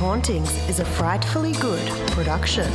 Hauntings is a frightfully good production.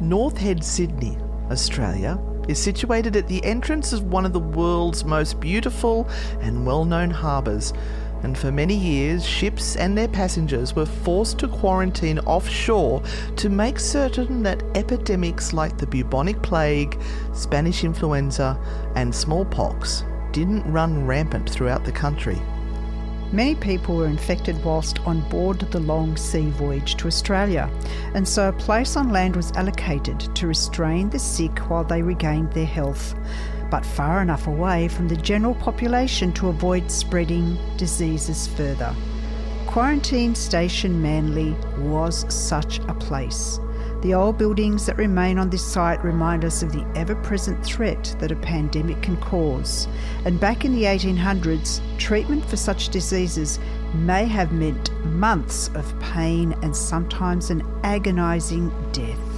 North Head, Sydney, Australia, is situated at the entrance of one of the world's most beautiful and well known harbours, and for many years, ships and their passengers were forced to quarantine offshore to make certain that epidemics like the bubonic plague, Spanish influenza, and smallpox didn't run rampant throughout the country. Many people were infected whilst on board the long sea voyage to Australia, and so a place on land was allocated to restrain the sick while they regained their health, but far enough away from the general population to avoid spreading diseases further. Quarantine Station Manly was such a place. The old buildings that remain on this site remind us of the ever present threat that a pandemic can cause. And back in the 1800s, treatment for such diseases may have meant months of pain and sometimes an agonising death.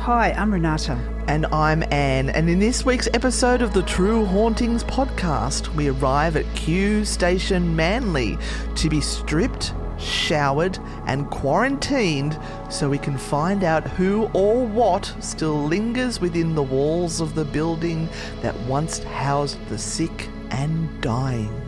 Hi, I'm Renata. And I'm Anne, and in this week's episode of the True Hauntings podcast, we arrive at Q Station Manly to be stripped, showered, and quarantined so we can find out who or what still lingers within the walls of the building that once housed the sick and dying.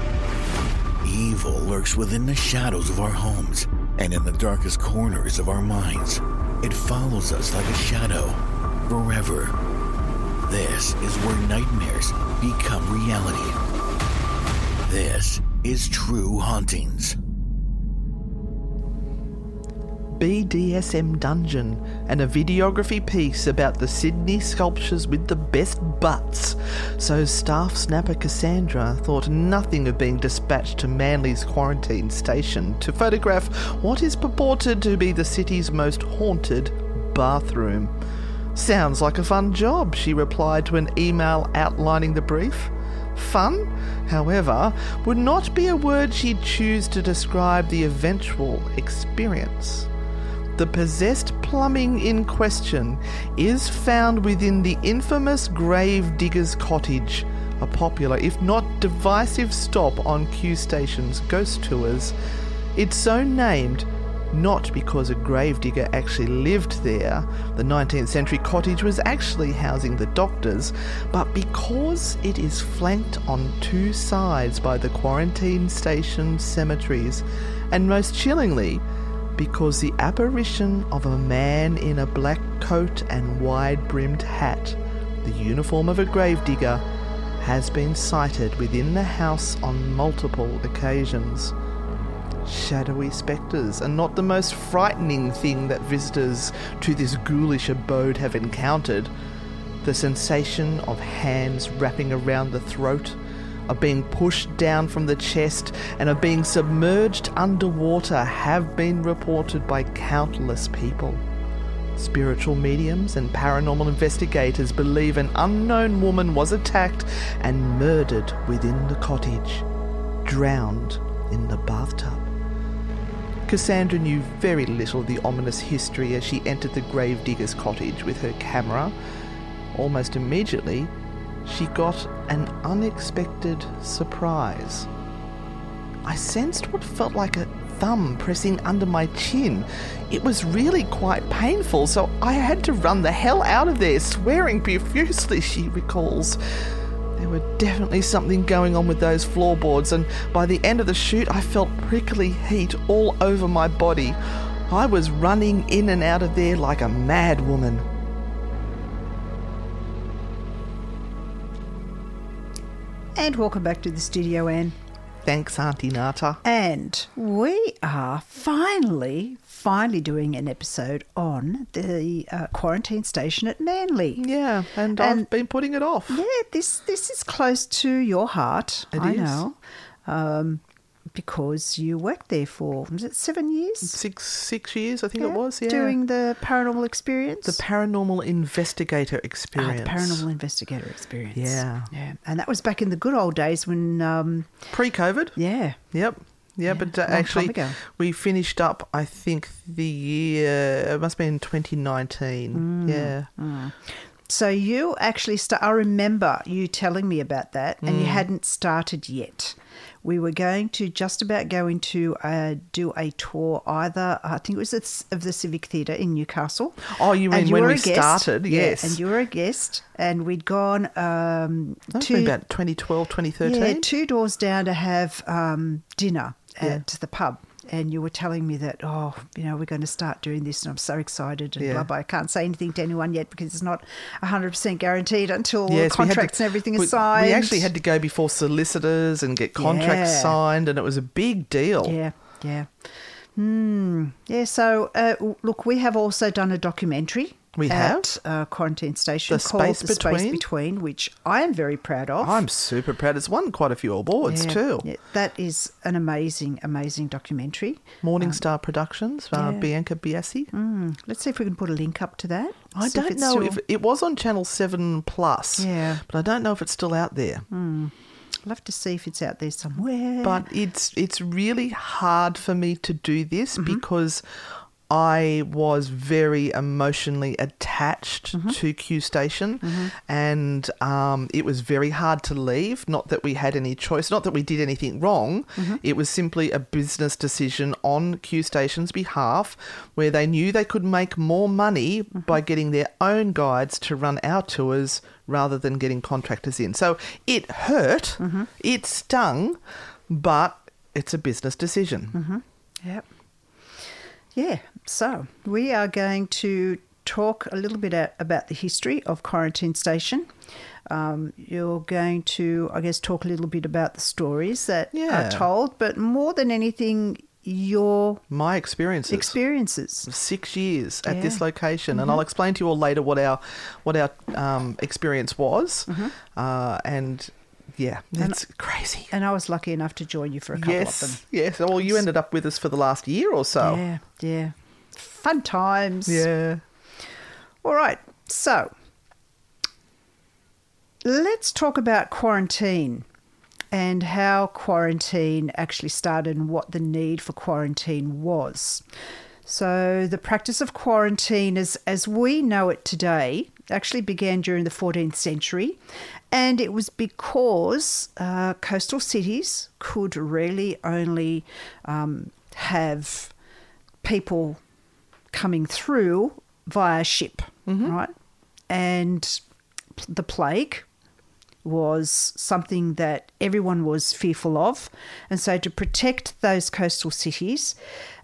Evil lurks within the shadows of our homes and in the darkest corners of our minds. It follows us like a shadow forever. This is where nightmares become reality. This is True Hauntings. BDSM Dungeon and a videography piece about the Sydney sculptures with the best butts. So staff snapper Cassandra thought nothing of being dispatched to Manly's quarantine station to photograph what is purported to be the city's most haunted bathroom. Sounds like a fun job, she replied to an email outlining the brief. Fun, however, would not be a word she'd choose to describe the eventual experience. The possessed plumbing in question is found within the infamous Grave Digger's Cottage, a popular, if not divisive, stop on Q Station's ghost tours. It's so named not because a gravedigger actually lived there, the 19th century cottage was actually housing the doctors, but because it is flanked on two sides by the quarantine station cemeteries, and most chillingly, because the apparition of a man in a black coat and wide brimmed hat, the uniform of a gravedigger, has been sighted within the house on multiple occasions. Shadowy spectres are not the most frightening thing that visitors to this ghoulish abode have encountered. The sensation of hands wrapping around the throat, of being pushed down from the chest, and of being submerged underwater have been reported by countless people. Spiritual mediums and paranormal investigators believe an unknown woman was attacked and murdered within the cottage, drowned in the bathtub. Cassandra knew very little of the ominous history as she entered the gravedigger's cottage with her camera. Almost immediately, she got an unexpected surprise. I sensed what felt like a thumb pressing under my chin. It was really quite painful, so I had to run the hell out of there, swearing profusely, she recalls. There were definitely something going on with those floorboards, and by the end of the shoot, I felt prickly heat all over my body. I was running in and out of there like a mad woman. And welcome back to the studio, Anne. Thanks, Auntie Nata. And we are finally, finally doing an episode on the uh, quarantine station at Manly. Yeah, and, And- I've been putting it off. Yeah, this this is close to your heart. It I is. know, um, because you worked there for was it seven years? Six six years, I think it was. Yeah, doing the paranormal experience. the paranormal investigator Ah, experience. the paranormal investigator experience. Yeah. yeah, and that was back in the good old days when, um, pre-COVID. yeah, Yep. Yeah, but uh, actually, we finished up. I think the year it must be in 2019. Mm. Yeah, So you actually start. I remember you telling me about that, and Mm. you hadn't started yet. We were going to just about go into uh, do a tour. Either I think it was at of the Civic Theatre in Newcastle. Oh, you mean when we guest. started? Yeah, Yes. and you were a guest, and we'd gone um, to about 2012, 2013. yeah, two doors down to have um, dinner at the pub. And you were telling me that, oh, you know, we're going to start doing this, and I'm so excited, and Yeah. blah, blah. I can't say anything to anyone yet because it's not 100% guaranteed until Yes, we contracts to- and everything we, is signed. We actually had to go before solicitors and get contracts Yeah. signed, and it was a big deal. Yeah, yeah. Hmm. Yeah, so uh, look, we have also done a documentary. We at uh, Quarantine Station The called Space The Space Between? Between, which I am very proud of. I'm super proud. It's won quite a few awards Yeah, too. yeah, that is an amazing, amazing documentary. Morning Star Productions, uh, yeah. Bianca Biasi. Mm, let's see if we can put a link up to that. I See don't it's know still- if it was on Channel Seven Plus. Yeah. but I don't know if it's still out there. I'll have to see if it's out there somewhere. But it's it's really hard for me to do this Mm-hmm. because I was very emotionally attached Mm-hmm. to Q Station, and um, it was very hard to leave. Not that we had any choice, not that we did anything wrong. Mm-hmm. It was simply a business decision on Q Station's behalf, where they knew they could make more money Mm-hmm. by getting their own guides to run our tours rather than getting contractors in. So it hurt, Mm-hmm. it stung, but it's a business decision. Yep. Yeah. So we are going to talk a little bit about the history of Quarantine Station. Um, you're going to, I guess, talk a little bit about the stories that Yeah. are told, but more than anything, your My experiences. experiences. Six years at this Yeah. Mm-hmm. location, and I'll explain to you all later what our what our um, experience was, Mm-hmm. uh, and yeah, it's crazy. And I was lucky enough to join you for a couple Yes, of them. yes. Well, you ended up with us for the last year or so. Yeah, yeah. Fun times. Yeah. All right. So let's talk about quarantine and how quarantine actually started and what the need for quarantine was. So, the practice of quarantine, as, as we know it today, actually began during the 14th century, and it was because uh, coastal cities could really only um, have people coming through via ship, right? And the plague was something that everyone was fearful of. And so, to protect those coastal cities,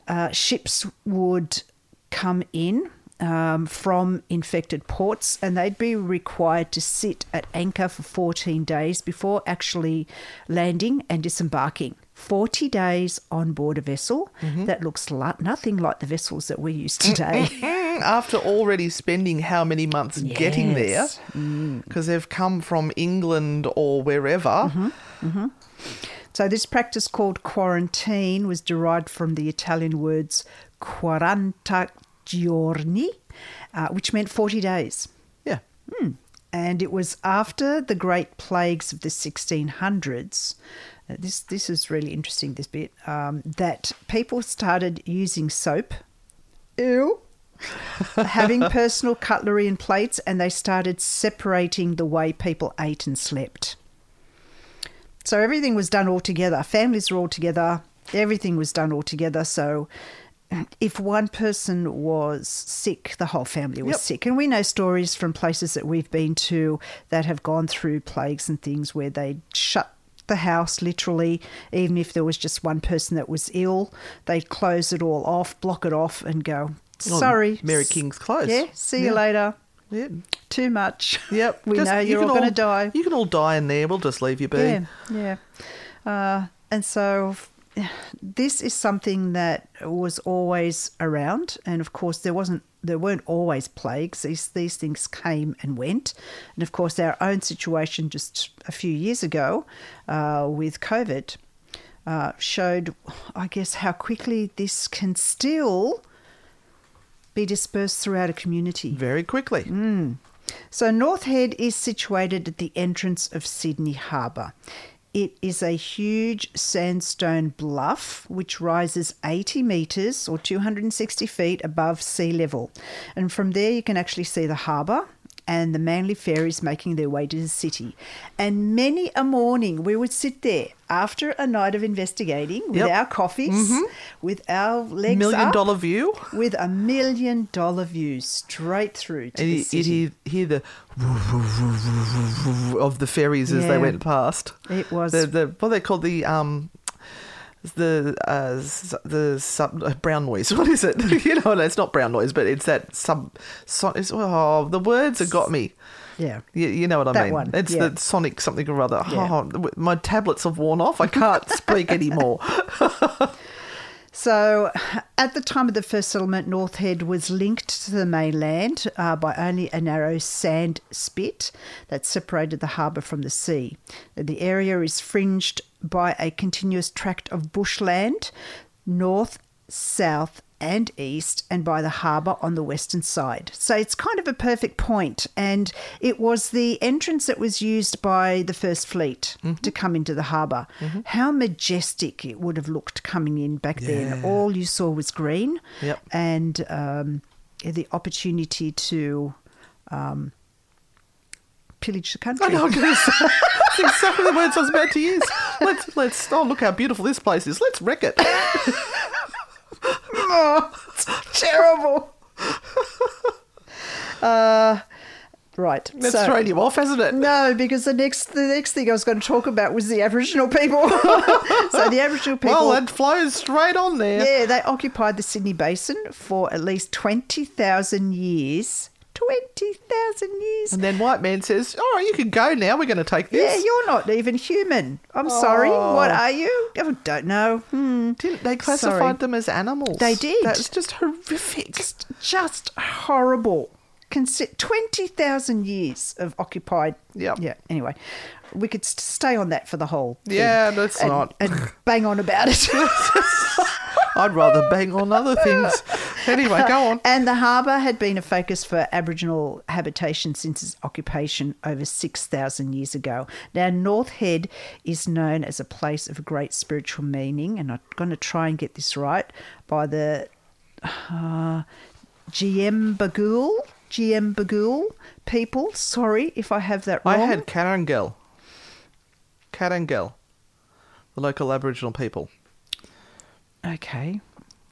uh, ships would come in um, from infected ports and they'd be required to sit at anchor for 14 days before actually landing and disembarking. 40 days on board a vessel that looks like nothing like the vessels that we use today. Mm, After already spending how many months getting there, Yes. because they've come from England or wherever. Mm-hmm. So, this practice called quarantine was derived from the Italian words quaranta giorni, uh, which meant 40 days. Yeah. And it was after the great plagues of the 1600s. This this is really interesting. This bit um, that people started using soap. Ew. having personal cutlery and plates, and they started separating the way people ate and slept. So everything was done all together. Families were all together. Everything was done all together. So if one person was sick, the whole family was Yep. sick. And we know stories from places that we've been to that have gone through plagues and things where they shut the house literally, even if there was just one person that was ill, they'd close it all off, block it off, and go, Oh, sorry. Mary King's close. Yeah, see you Yeah. later. Yep. Too much. Yep. we Just- know you you're all going to die. You can all die in there. We'll just leave you be. Yeah, yeah. Uh, and so this is something that was always around, and of course there wasn't, there weren't always plagues. These these things came and went, and of course our own situation just a few years ago uh, with COVID uh, showed, I guess, how quickly this can still be dispersed throughout a community. Very quickly. Mm. So, North Head is situated at the entrance of Sydney Harbour. It is a huge sandstone bluff which rises 80 metres or 260 feet above sea level. And from there, you can actually see the harbour and the Manly ferries making their way to the city. And many a morning, we would sit there after a night of investigating with Yep. our coffees, with our legs Million up, dollar view. with a million dollar view straight through to And the you, city. hear, hear the of the ferries as Yeah. they went past. It was- the, the what they called the um the uh the sub uh, brown noise. What is it? you know, it's not brown noise, but it's that sub. So, it's, oh, the words have got me. Yeah. You, you know what I That mean? one, It's yeah. the sonic something or other. Yeah. Oh, my tablets have worn off. I can't speak anymore. So, at the time of the first settlement, North Head was linked to the mainland uh, by only a narrow sand spit that separated the harbour from the sea. The area is fringed by a continuous tract of bushland, north, south, and east, and by the harbour on the western side. So it's kind of a perfect point, and it was the entrance that was used by the First Fleet to come into the harbor How majestic it would have looked coming in back then. All you saw was green, Yep. and um, the opportunity to um, pillage the country. I know. I'm gonna say, that's exactly the words I was about to use. Let's let's. Oh, look how beautiful this place is. Let's wreck it. oh, it's terrible. uh, right. That's so- thrown you off, hasn't it? No, because the next the next thing I was going to talk about was the Aboriginal people. so the Aboriginal people. Well, that flows straight on there. yeah, they occupied the Sydney Basin for at least twenty thousand years. Twenty thousand years. And then white man says, "All right, you can go now. We're going to take this. Yeah, you're not even human. I'm sorry. What are you? I don't know. Hmm. Didn't they classified Sorry. them as animals? They did. That's just horrific. Just, just horrible. Consi- 20,000 years of occupied. Yep. Yeah, anyway. We could st- stay on that for the whole thing Yeah, let's and, not. And bang on about it. I'd rather bang on other things. Anyway, go on. And the harbour had been a focus for Aboriginal habitation since its occupation over 6,000 years ago. Now, North Head is known as a place of great spiritual meaning, and I'm going to try and get this right, by the uh, GM Giembagul people. Sorry if I have that wrong. I had Karangel. Karangel, the local Aboriginal people. Okay.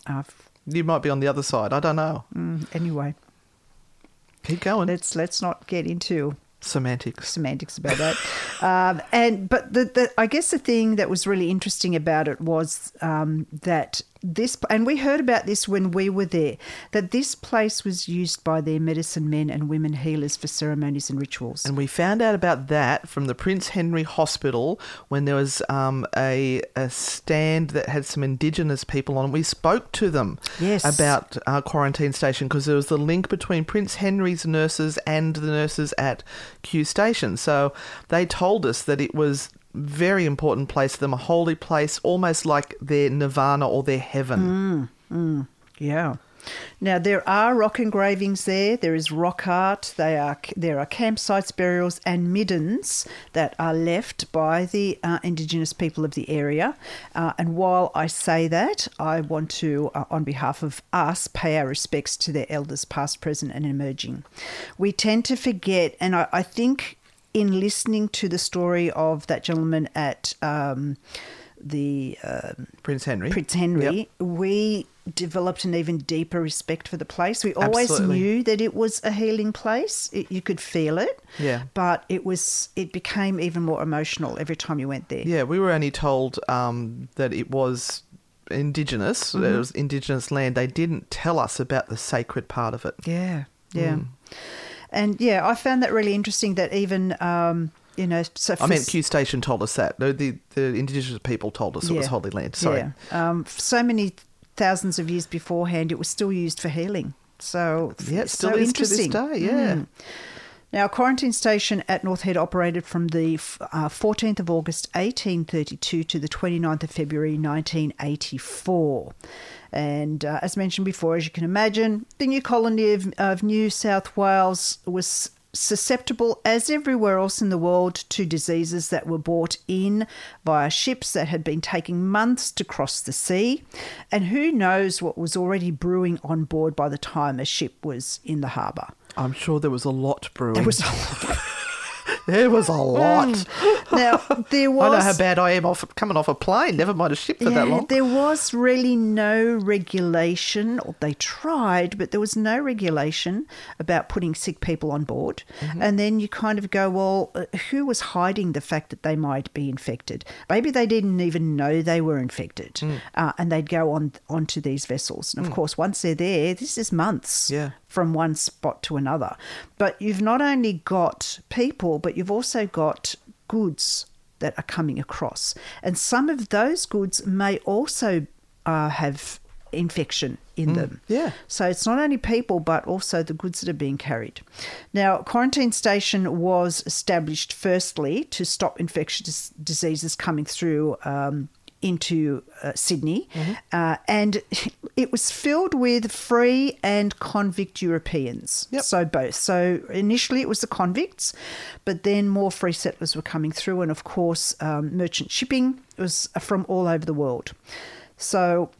I've, You might be on the other side. I don't know. mm, anyway, Keep going. let's let's not get into Semantics. semantics about that. um, and but the, the I guess the thing that was really interesting about it was um, that this and we heard about this when we were there that this place was used by their medicine men and women healers for ceremonies and rituals. And we found out about that from the Prince Henry Hospital when there was um, a, a stand that had some Indigenous people on. We spoke to them Yes. about our quarantine station because there was the link between Prince Henry's nurses and the nurses at Q Station. So they told us that it was very important place to them, a holy place, almost like their nirvana or their heaven. yeah. Now there are rock engravings there. There is rock art. They are there are campsites, burials, and middens that are left by the uh, Indigenous people of the area. Uh, and while I say that, I want to, uh, on behalf of us, pay our respects to their elders, past, present, and emerging. We tend to forget, and I, I think in listening to the story of that gentleman at. Um, the um, Prince Henry. Prince Henry, Yep. we developed an even deeper respect for the place. We always Absolutely. knew that it was a healing place. It, you could feel it. Yeah. But it was it became even more emotional every time you went there. Yeah, we were only told um, that it was indigenous. Mm-hmm. It was indigenous land. They didn't tell us about the sacred part of it. Yeah. Yeah. Mm. And yeah, I found that really interesting that even um, you know, so I mean, Q Station told us that. The, the, the indigenous people told us it was Holy Land. Sorry. Yeah. Um, so many thousands of years beforehand, it was still used for healing. So Yeah, it's still so is to this interesting. day, yeah. Mm. Now, quarantine station at North Head operated from the uh, 14th of August 1832 to the 29th of February 1984. And uh, as mentioned before, as you can imagine, the new colony of, of New South Wales was susceptible, as everywhere else in the world, to diseases that were brought in via ships that had been taking months to cross the sea. And who knows what was already brewing on board by the time a ship was in the harbour. I'm sure there was a lot brewing. There was There was a lot. now there was I don't know how bad I am off coming off a plane. Never mind a ship for that long. There was really no regulation, or they tried, but there was no regulation about putting sick people on board. Mm-hmm. And then you kind of go, well, uh, who was hiding the fact that they might be infected? Maybe they didn't even know they were infected, Mm. uh, and they'd go on onto these vessels. And of course, once they're there, this is months Yeah. from one spot to another. But you've not only got people, but you've also got goods that are coming across. And some of those goods may also uh, have infection in them. yeah. So it's not only people, but also the goods that are being carried. Now, quarantine station was established firstly to stop infectious diseases coming through. Um, into uh, Sydney, uh, and it was filled with free and convict Europeans. Yep. So both. So initially it was the convicts, but then more free settlers were coming through, and of course um, merchant shipping was from all over the world. So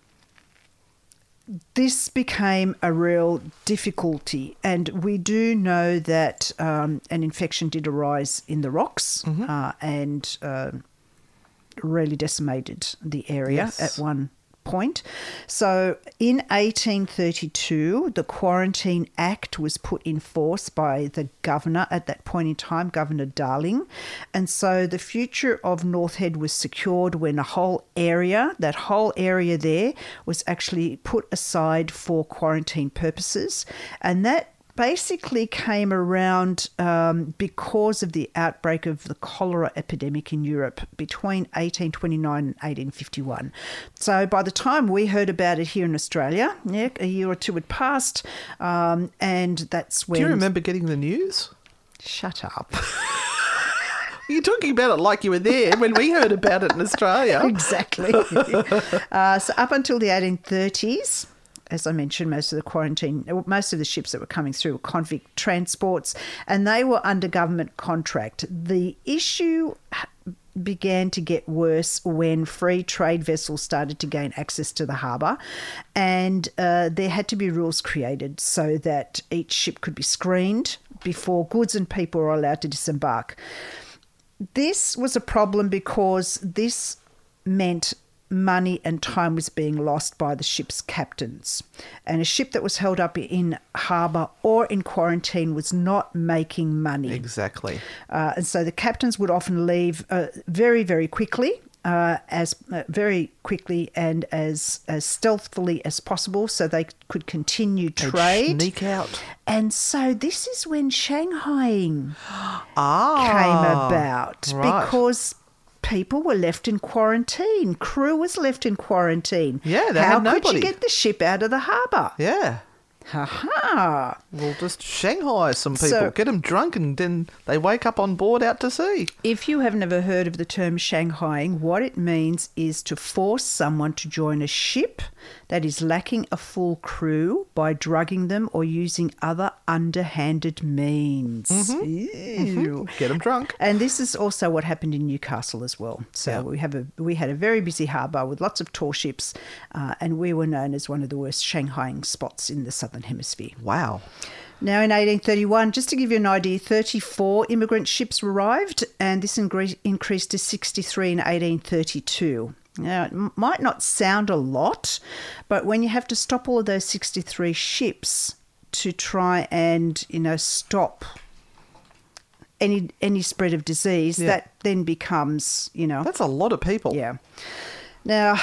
this became a real difficulty, and we do know that um, an infection did arise in the rocks uh, and uh, really decimated the area Yes. at one point. So in 1832, the Quarantine Act was put in force by the governor at that point in time, Governor Darling. And so the future of North Head was secured when a whole area, that whole area there, was actually put aside for quarantine purposes. And that basically came around um, because of the outbreak of the cholera epidemic in Europe between 1829 and 1851. So by the time we heard about it here in Australia, yeah, a year or two had passed, um, and that's when. Do you remember getting the news? Shut up. You're talking about it like you were there when we heard about it in Australia. exactly. uh, so up until the 1830s, as I mentioned, most of the quarantine, most of the ships that were coming through were convict transports, and they were under government contract. The issue began to get worse when free trade vessels started to gain access to the harbour, and uh, there had to be rules created so that each ship could be screened before goods and people were allowed to disembark this was a problem because this meant money and time was being lost by the ship's captains. And a ship that was held up in harbour or in quarantine was not making money. Exactly. Uh, and so the captains would often leave uh, very, very quickly. Uh, as uh, very quickly and as as stealthily as possible, so they could continue They'd trade. Sneak out. And so this is when Shanghaiing Ah. came about right. because people were left in quarantine. Crew was left in quarantine. Yeah, they how had could you get the ship out of the harbour? Yeah. Ha ha! We'll just Shanghai some people, So- get them drunk, and then they wake up on board out to sea. If you have never heard of the term Shanghaiing, what it means is to force someone to join a ship that is lacking a full crew by drugging them or using other underhanded means. Ew. Get them drunk. And this is also what happened in Newcastle as well. So Yeah. we have a we had a very busy harbour with lots of tall ships, uh, and we were known as one of the worst Shanghaiing spots in the southern hemisphere. Wow. Now, in 1831, just to give you an idea, 34 immigrant ships arrived, and this ingre- increased to 63 in 1832. Now, it might not sound a lot, but when you have to stop all of those 63 ships to try and, you know, stop any any spread of disease, Yeah. that then becomes, you know, That's a lot of people. yeah. Now,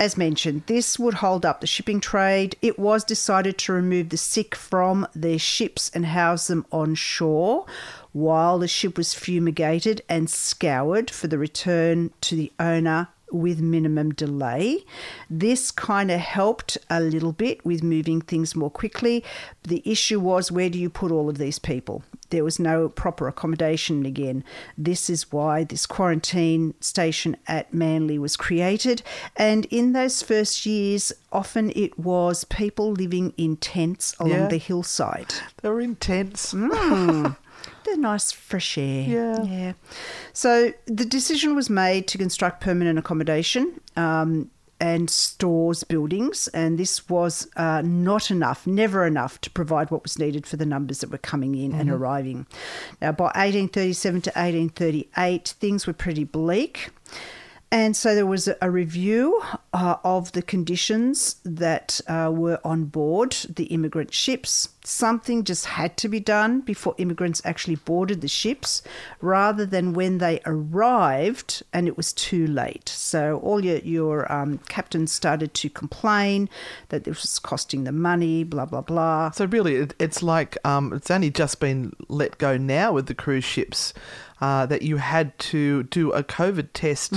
as mentioned, this would hold up the shipping trade. It was decided to remove the sick from their ships and house them on shore while the ship was fumigated and scoured for the return to the owner with minimum delay. This kind of helped a little bit with moving things more quickly. The issue was where do you put all of these people? There was no proper accommodation again. This is why this quarantine station at Manly was created. And in those first years, often it was people living in tents along Yeah. the hillside. They were in intense. They're nice fresh air. Yeah. Yeah. So the decision was made to construct permanent accommodation um, and stores buildings, and this was uh, not enough, never enough to provide what was needed for the numbers that were coming in and arriving. Now, by 1837 to 1838, things were pretty bleak. And so there was a- a review uh, of the conditions that uh, were on board the immigrant ships. Something just had to be done before immigrants actually boarded the ships rather than when they arrived and it was too late. So all your, your um, captains started to complain that this was costing them money, blah, blah, blah. So really, it, it's like um, it's only just been let go now with the cruise ships uh, that you had to do a COVID test.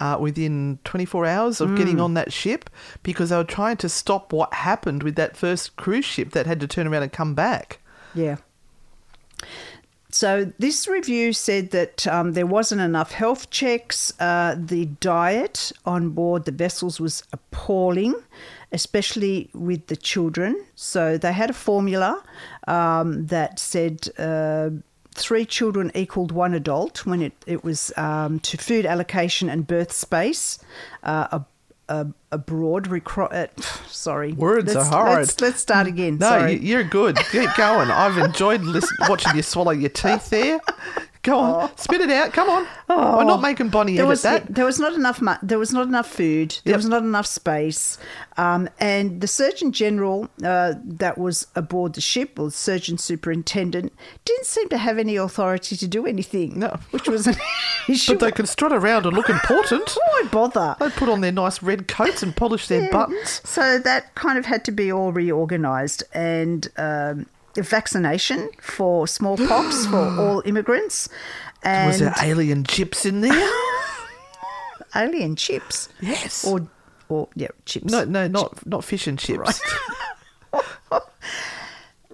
Uh, within 24 hours of getting on that ship because they were trying to stop what happened with that first cruise ship that had to turn around and come back. Yeah. So this review said that um, there wasn't enough health checks. Uh, the diet on board the vessels was appalling, especially with the children. So they had a formula um, that said. Uh, Three children equaled one adult when it, it was um, to food allocation and birth space. Uh, a, a, a broad recro- uh, sorry Words are Let's- hard. Let's, let's start again. No, sorry. you, you're good. Keep going. I've enjoyed listen, watching you swallow your teeth there. Go on, spit it out. Come on. We're not making Bonnie Oh. there edit was that. there was not enough mu- there was not enough food there Yep. was not enough space um, and the surgeon general uh, that was aboard the ship or the surgeon superintendent didn't seem to have any authority to do anything No. which was an issue But they can strut around and look important. why bother They put on their nice red coats and polish their buttons. so that kind of had to be all reorganized and um, vaccination for smallpox for all immigrants and Was there alien chips in there? alien chips yes. or or yeah chips no, no, not not fish and chips.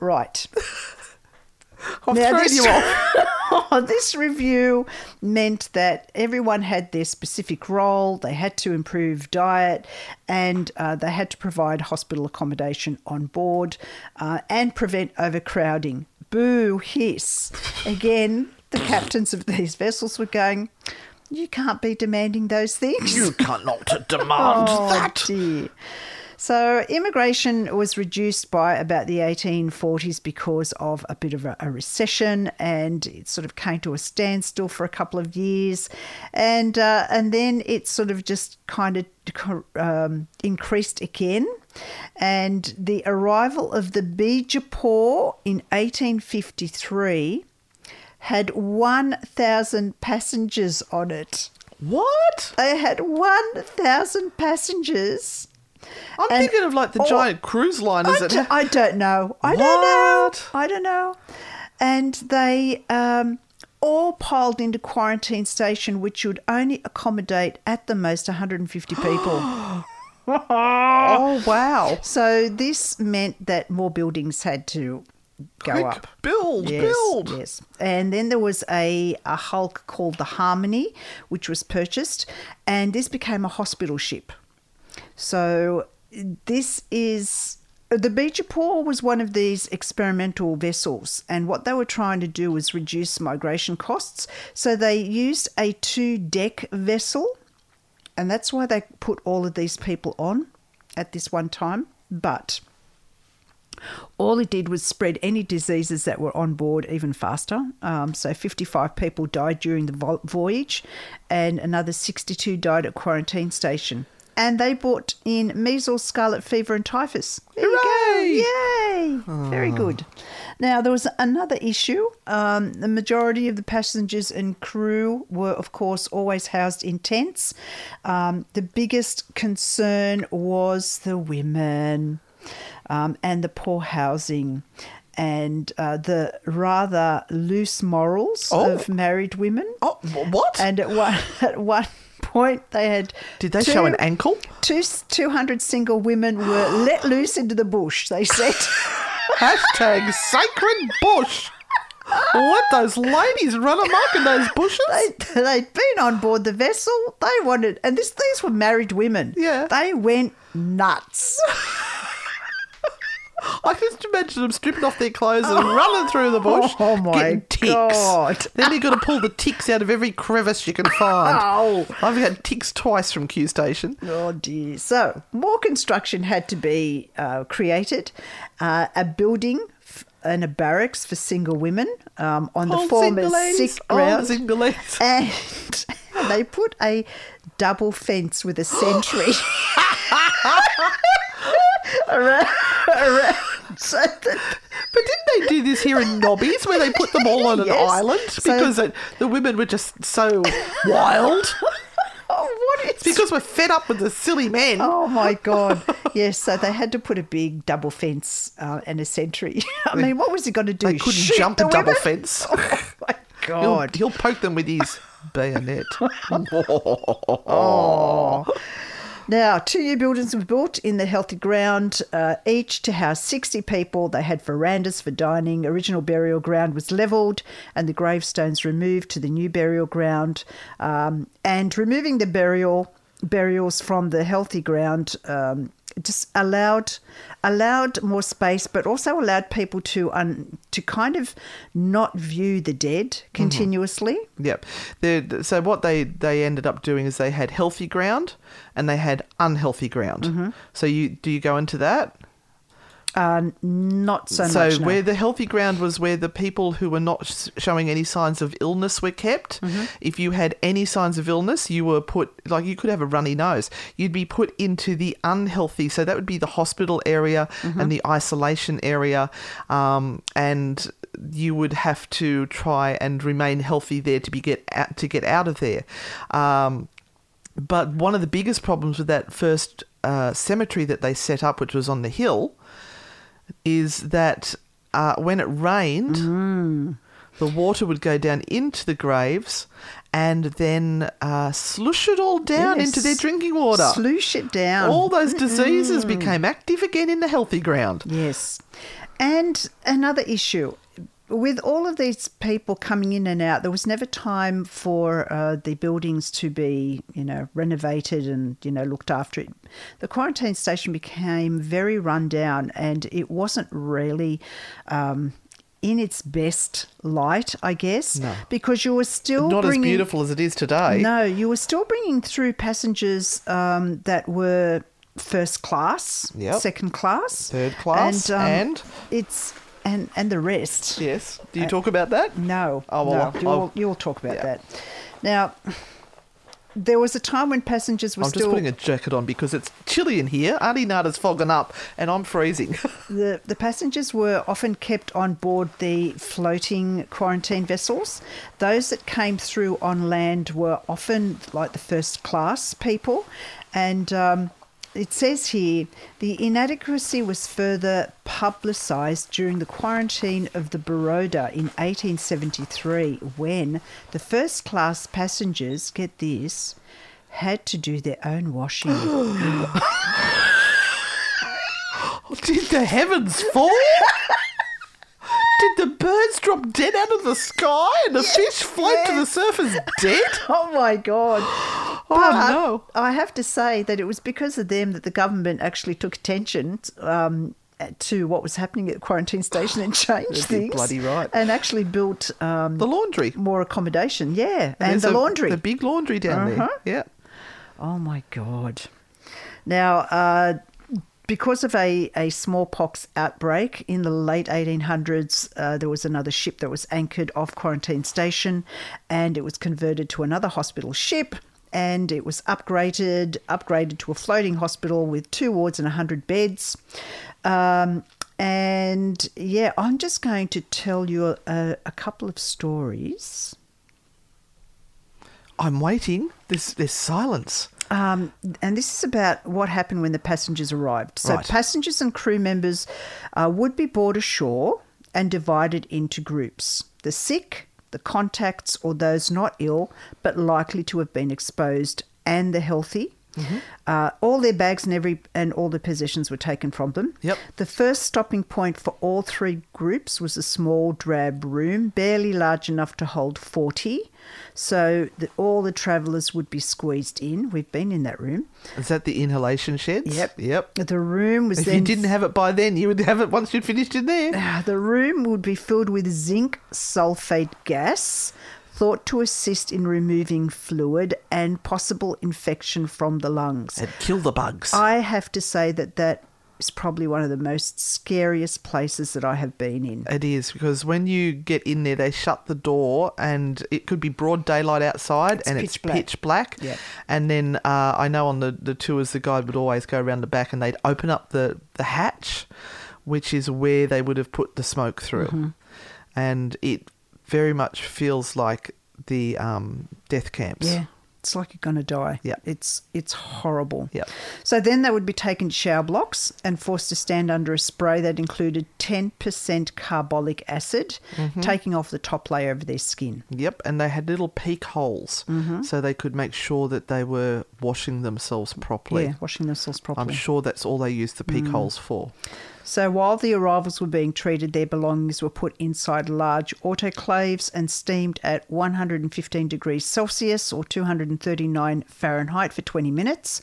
right I've Now, thrown this- you off. this review meant that everyone had their specific role. They had to improve diet and uh, they had to provide hospital accommodation on board uh, and prevent overcrowding. Boo, hiss. Again, the captains of these vessels were going, You can't be demanding those things. You cannot demand Oh, that. dear. So immigration was reduced by about the 1840s because of a bit of a, a recession, and it sort of came to a standstill for a couple of years, and uh, and then it sort of just kind of um, increased again. And the arrival of the Beejapore in 1853 had 1,000 passengers on it. What? They had 1,000 passengers. I'm And- thinking of like the oh, giant cruise liners. I, that I don't know. I don't know. I don't know. And they um, all piled into quarantine station, which would only accommodate at the most 150 people. Oh, wow. So this meant that more buildings had to go Quick, up. build, Yes, build. Yes. And then there was a, a hulk called the Harmony, which was purchased, and this became a hospital ship. So this is. The Beejapore was one of these experimental vessels, and what they were trying to do was reduce migration costs. So they used a two deck vessel, and that's why they put all of these people on at this one time. But all it did was spread any diseases that were on board even faster. Um, so 55 people died during the voyage, and another 62 died at quarantine station. And they brought in measles, scarlet fever, and typhus. There you go. Yay! Very good. Now, there was another issue. Um, the majority of the passengers and crew were, of course, always housed in tents. Um, the biggest concern was the women um, and the poor housing and uh, the rather loose morals Oh. of married women. Oh, what? And at one, at one point, they had. Did they two- show an ankle? Two, 200 single women were let loose into the bush, they said. Hashtag sacred bush. Let those ladies run amok in those bushes. they, they'd been on board the vessel. They wanted, and this, these were married women. Yeah. They went nuts. I can just imagine them stripping off their clothes and running through the bush, Oh, my getting ticks. God. Then you've got to pull the ticks out of every crevice you can find. Oh. I've had ticks twice from Q Station. Oh dear. So, more construction had to be uh, created. Uh, a building f- and a barracks for single women um, on the Old former sick ground. And they put a double fence with a sentry around, around so that But didn't they do this here in Nobbys where they put them all on an Yes. island So- because it, the women were just so wild? oh, what is Because we're fed up with the silly men. Oh my god! Yes, so they had to put a big double fence uh, and a sentry. I mean, what was he going to do? They couldn't Shoot jump the a double women? fence. Oh my He'll, god! he'll poke them with his bayonet. Now, two new buildings were built in the healthy ground, uh, each to house 60 people. They had verandas for dining. Original burial ground was levelled and the gravestones removed to the new burial ground. Um, and removing the burial burials from the healthy ground um, just allowed allowed more space, but also allowed people to un, to kind of not view the dead continuously. Yep. The- So what they they ended up doing is they had healthy ground and they had unhealthy ground. Mm-hmm. So you do you go into that? Uh, not so, so much. no. where the healthy ground was where the people who were not showing any signs of illness were kept. Mm-hmm. If you had any signs of illness, you were put like you could have a runny nose. You'd be put into the unhealthy. So that would be the hospital area Mm-hmm. and the isolation area, um, and you would have to try and remain healthy there to be get out, to get out of there. Um, but one of the biggest problems with that first uh, cemetery that they set up, which was on the hill, is that uh, when it rained, Mm. the water would go down into the graves and then uh, slush it all down Yes. into their drinking water. Sloosh it down. all those diseases became active again in the healthy ground. Yes. And another issue with all of these people coming in and out, there was never time for uh, the buildings to be, you know, renovated and, you know, looked after. It. The quarantine station became very run down and it wasn't really. Um, in its best light, I guess, No. because you were still Not as bringing, beautiful as it is today. No, you were still bringing through passengers um, that were first class, Yep. second class, Third class, um, and? it's and and the rest. Yes. Do you talk about that? No, Oh, well, no, you'll, you'll talk about yeah. that. Now, there was a time when passengers were I'm just still putting a jacket on because it's chilly in here. Auntie Nada's fogging up and I'm freezing. the the passengers were often kept on board the floating quarantine vessels. Those that came through on land were often like the first class people, and um, it says here the inadequacy was further publicised during the quarantine of the Baroda in 1873 when the first class passengers, get this, had to do their own washing. Did the heavens fall? Did the birds drop dead out of the sky and the fish float to the surface dead? oh my God. Oh But no. I have to say that it was because of them that the government actually took attention um, to what was happening at the quarantine station and changed things. bloody right. And actually built um, The laundry. more accommodation. Yeah. And, There's the a- laundry. The big laundry down Uh-huh. there. Yeah. Oh my God. Now, uh, because of a, a smallpox outbreak in the late 1800s, uh, there was another ship that was anchored off Quarantine Station and it was converted to another hospital ship and it was upgraded upgraded to a floating hospital with two wards and 100 beds. Um, and yeah, I'm just going to tell you a, a couple of stories. I'm waiting. There's there's silence. Um, and this is about what happened when the passengers arrived. So, Right. passengers and crew members uh, would be brought ashore and divided into groups the sick, the contacts, or those not ill but likely to have been exposed, and the healthy. Mm-hmm. Uh, all their bags and every and all their possessions were taken from them. Yep. The first stopping point for all three groups was a small drab room, barely large enough to hold 40. So that all the travellers would be squeezed in. We've been in that room. Is that the inhalation sheds? Yep. Yep. The room was If you didn't have it by then, you would have it once you'd finished in there. Ah, the room would be filled with zinc sulfate gas, thought to assist in removing fluid and possible infection from the lungs. And kill the bugs. I have to say that that is probably one of the most scariest places that I have been in. It is because when you get in there, they shut the door, and it could be broad daylight outside, It's and pitch it's black. pitch black. Yep. And then uh, I know on the, the tours, the guide would always go around the back, and they'd open up the the hatch, which is where they would have put the smoke through, Mm-hmm. and it very much feels like the um, death camps. Yeah. It's like you're going to die. Yeah. It's it's horrible. Yeah. So then they would be taken to shower blocks and forced to stand under a spray that included 10% carbolic acid, Mm-hmm. taking off the top layer of their skin. Yep, and they had little peek holes, Mm-hmm. so they could make sure that they were washing themselves properly. Yeah, washing themselves properly. I'm sure that's all they used the Mm. peek holes for. So while the arrivals were being treated, their belongings were put inside large autoclaves and steamed at 115 degrees Celsius or 239 Fahrenheit for 20 minutes.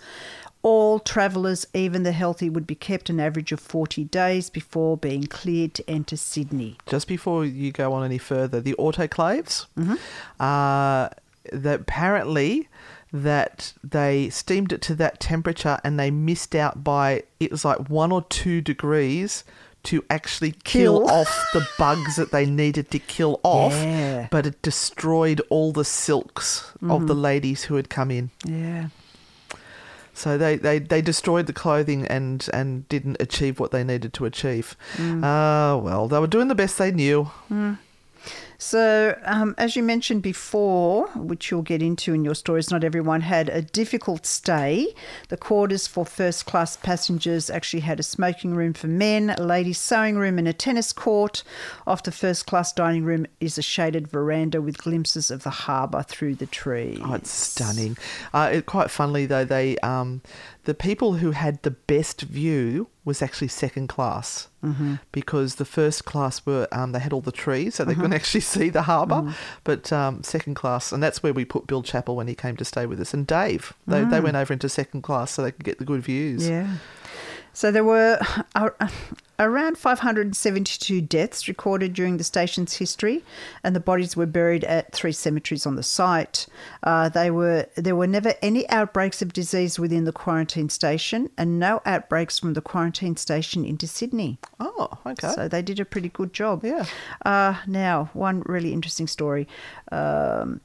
All travellers, even the healthy, would be kept an average of 40 days before being cleared to enter Sydney. Just before you go on any further, the autoclaves, Mm-hmm. uh, that apparently that they steamed it to that temperature and they missed out by it was like one or two degrees to actually kill, Kill. off the bugs that they needed to kill off, Yeah. but it destroyed all the silks of Mm-hmm. the ladies who had come in. Yeah. So they, they, they destroyed the clothing and, and didn't achieve what they needed to achieve. Mm. Ah, well, they were doing the best they knew. So, um, as you mentioned before, which you'll get into in your stories, not everyone had a difficult stay. The quarters for first class passengers actually had a smoking room for men, a ladies' sewing room, and a tennis court. Off the first class dining room is a shaded veranda with glimpses of the harbour through the trees. Oh, it's stunning. Uh, it, quite funnily though, they um, the people who had the best view was actually second class Mm-hmm. because the first class were um, they had all the trees, so they couldn't actually see the harbour. Mm-hmm. But um, second class, and that's where we put Bill Chappell when he came to stay with us, and Dave. They they went over into second class so they could get the good views. Mm. Yeah. So there were around 572 deaths recorded during the station's history, and the bodies were buried at three cemeteries on the site. Uh, they were there were never any outbreaks of disease within the quarantine station, and no outbreaks from the quarantine station into Sydney. Oh, okay. So they did a pretty good job. Yeah. Uh, now, one really interesting story. Um,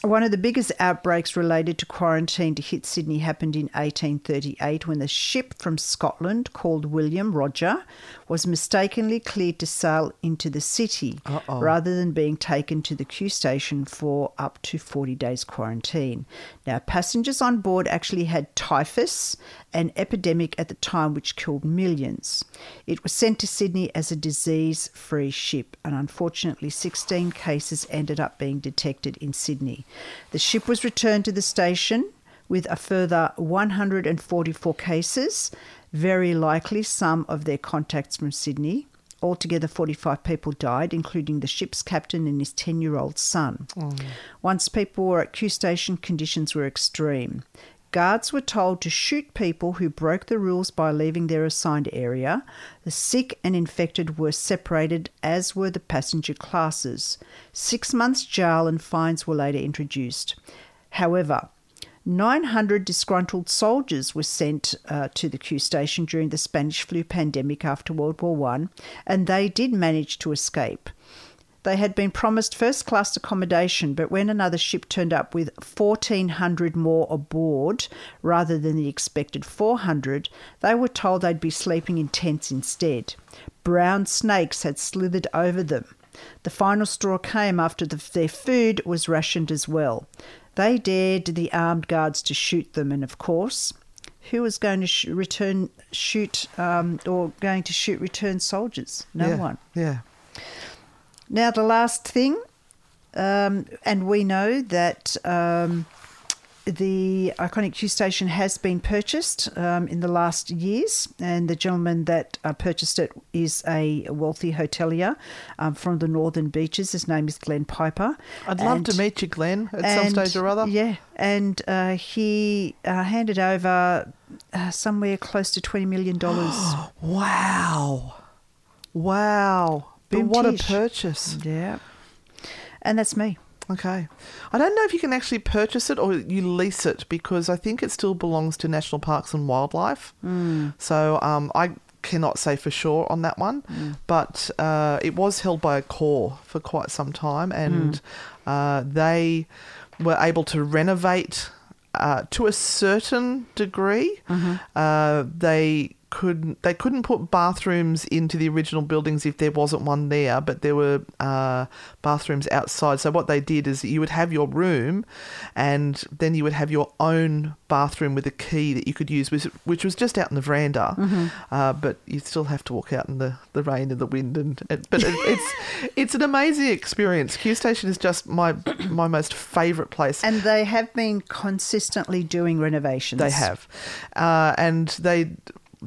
one of the biggest outbreaks related to quarantine to hit Sydney happened in 1838 when the ship from Scotland called William Rodger was mistakenly cleared to sail into the city rather than being taken to the Q station for up to 40 days quarantine. Now, passengers on board actually had typhus, an epidemic at the time which killed millions. It was sent to Sydney as a disease free ship, and unfortunately, 16 cases ended up being detected in Sydney. The ship was returned to the station with a further 144 cases, very likely some of their contacts from Sydney. Altogether, 45 people died, including the ship's captain and his 10 year old son. Mm. Once people were at Q Station, conditions were extreme. Guards were told to shoot people who broke the rules by leaving their assigned area. The sick and infected were separated, as were the passenger classes. Six months jail and fines were later introduced. However, 900 disgruntled soldiers were sent uh, to the Q station during the Spanish flu pandemic after World War One, and they did manage to escape. They had been promised first class accommodation, but when another ship turned up with 1,400 more aboard rather than the expected 400, they were told they'd be sleeping in tents instead. Brown snakes had slithered over them. The final straw came after the, their food was rationed as well. They dared the armed guards to shoot them, and of course, who was going to sh- return shoot um, or going to shoot return soldiers? No yeah. one. Yeah. Now, the last thing, um, and we know that um, the iconic Q station has been purchased um, in the last years, and the gentleman that uh, purchased it is a wealthy hotelier um, from the northern beaches. His name is Glenn Piper. I'd love And- to meet you, Glenn, at some stage or other. Yeah, and uh, he uh, handed over uh, somewhere close to $20 million. Wow. Wow. But what a purchase. yeah. And that's me. Okay. I don't know if you can actually purchase it or you lease it because I think it still belongs to National Parks and Wildlife. Mm. So um, I cannot say for sure on that one, but uh, it was held by a core for quite some time and uh, they were able to renovate uh, to a certain degree. Uh, they couldn't they couldn't put bathrooms into the original buildings if there wasn't one there, but there were uh, bathrooms outside. So what they did is you would have your room, and then you would have your own bathroom with a key that you could use, which, which was just out in the veranda. Uh, but you still have to walk out in the, the rain and the wind, and, and but it, it's it's an amazing experience. Q Station is just my my most favourite place. And they have been consistently doing renovations. They have. Uh, and they,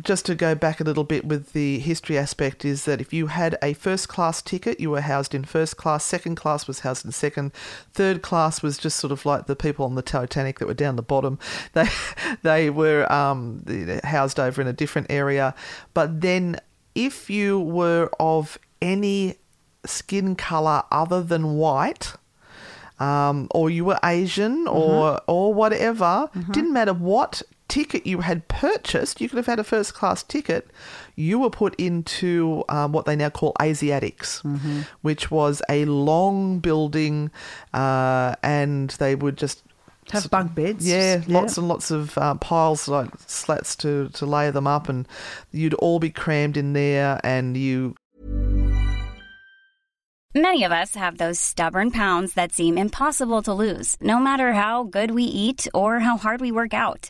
just to go back a little bit with the history aspect, is that if you had a first class ticket, you were housed in first class, second class was housed in second, third class was just sort of like the people on the Titanic that were down the bottom. They, they were um, housed over in a different area. But then if you were of any skin colour other than white, um, or you were Asian or or whatever. Didn't matter what ticket you had purchased. You could have had a first class ticket. You were put into um, what they now call Asiatics, which was a long building, uh, and they would just Have bunk beds. yeah, lots and lots of uh, piles like slats to to lay them up, and you'd all be crammed in there, and you Many of us have those stubborn pounds that seem impossible to lose, no matter how good we eat or how hard we work out.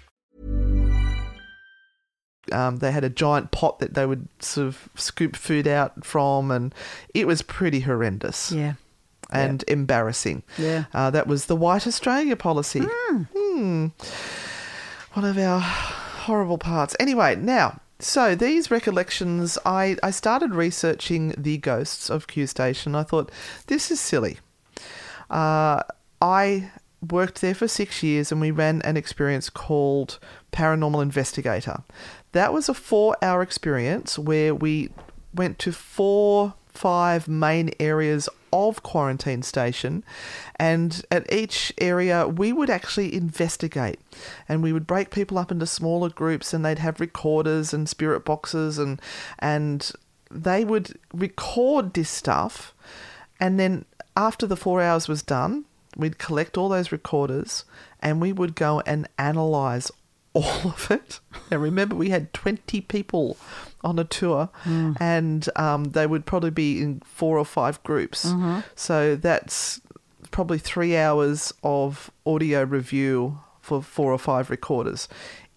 Um, they had a giant pot that they would sort of scoop food out from, and it was pretty horrendous Yeah. and embarrassing. Yeah. Uh, that was the White Australia policy. Hmm. One of our horrible parts. Anyway, now, so these recollections, I, I started researching the ghosts of Q Station. I thought, this is silly. Uh, I worked there for six years and we ran an experience called Paranormal Investigator. That was a four hour experience where we went to four, five main areas of Quarantine Station, and at each area we would actually investigate and we would break people up into smaller groups and they'd have recorders and spirit boxes and and they would record this stuff and then after the four hours was done, we'd collect all those recorders and we would go and analyze all of it. And remember, we had 20 people on a tour and um, they would probably be in four or five groups. So that's probably three hours of audio review for four or five recorders.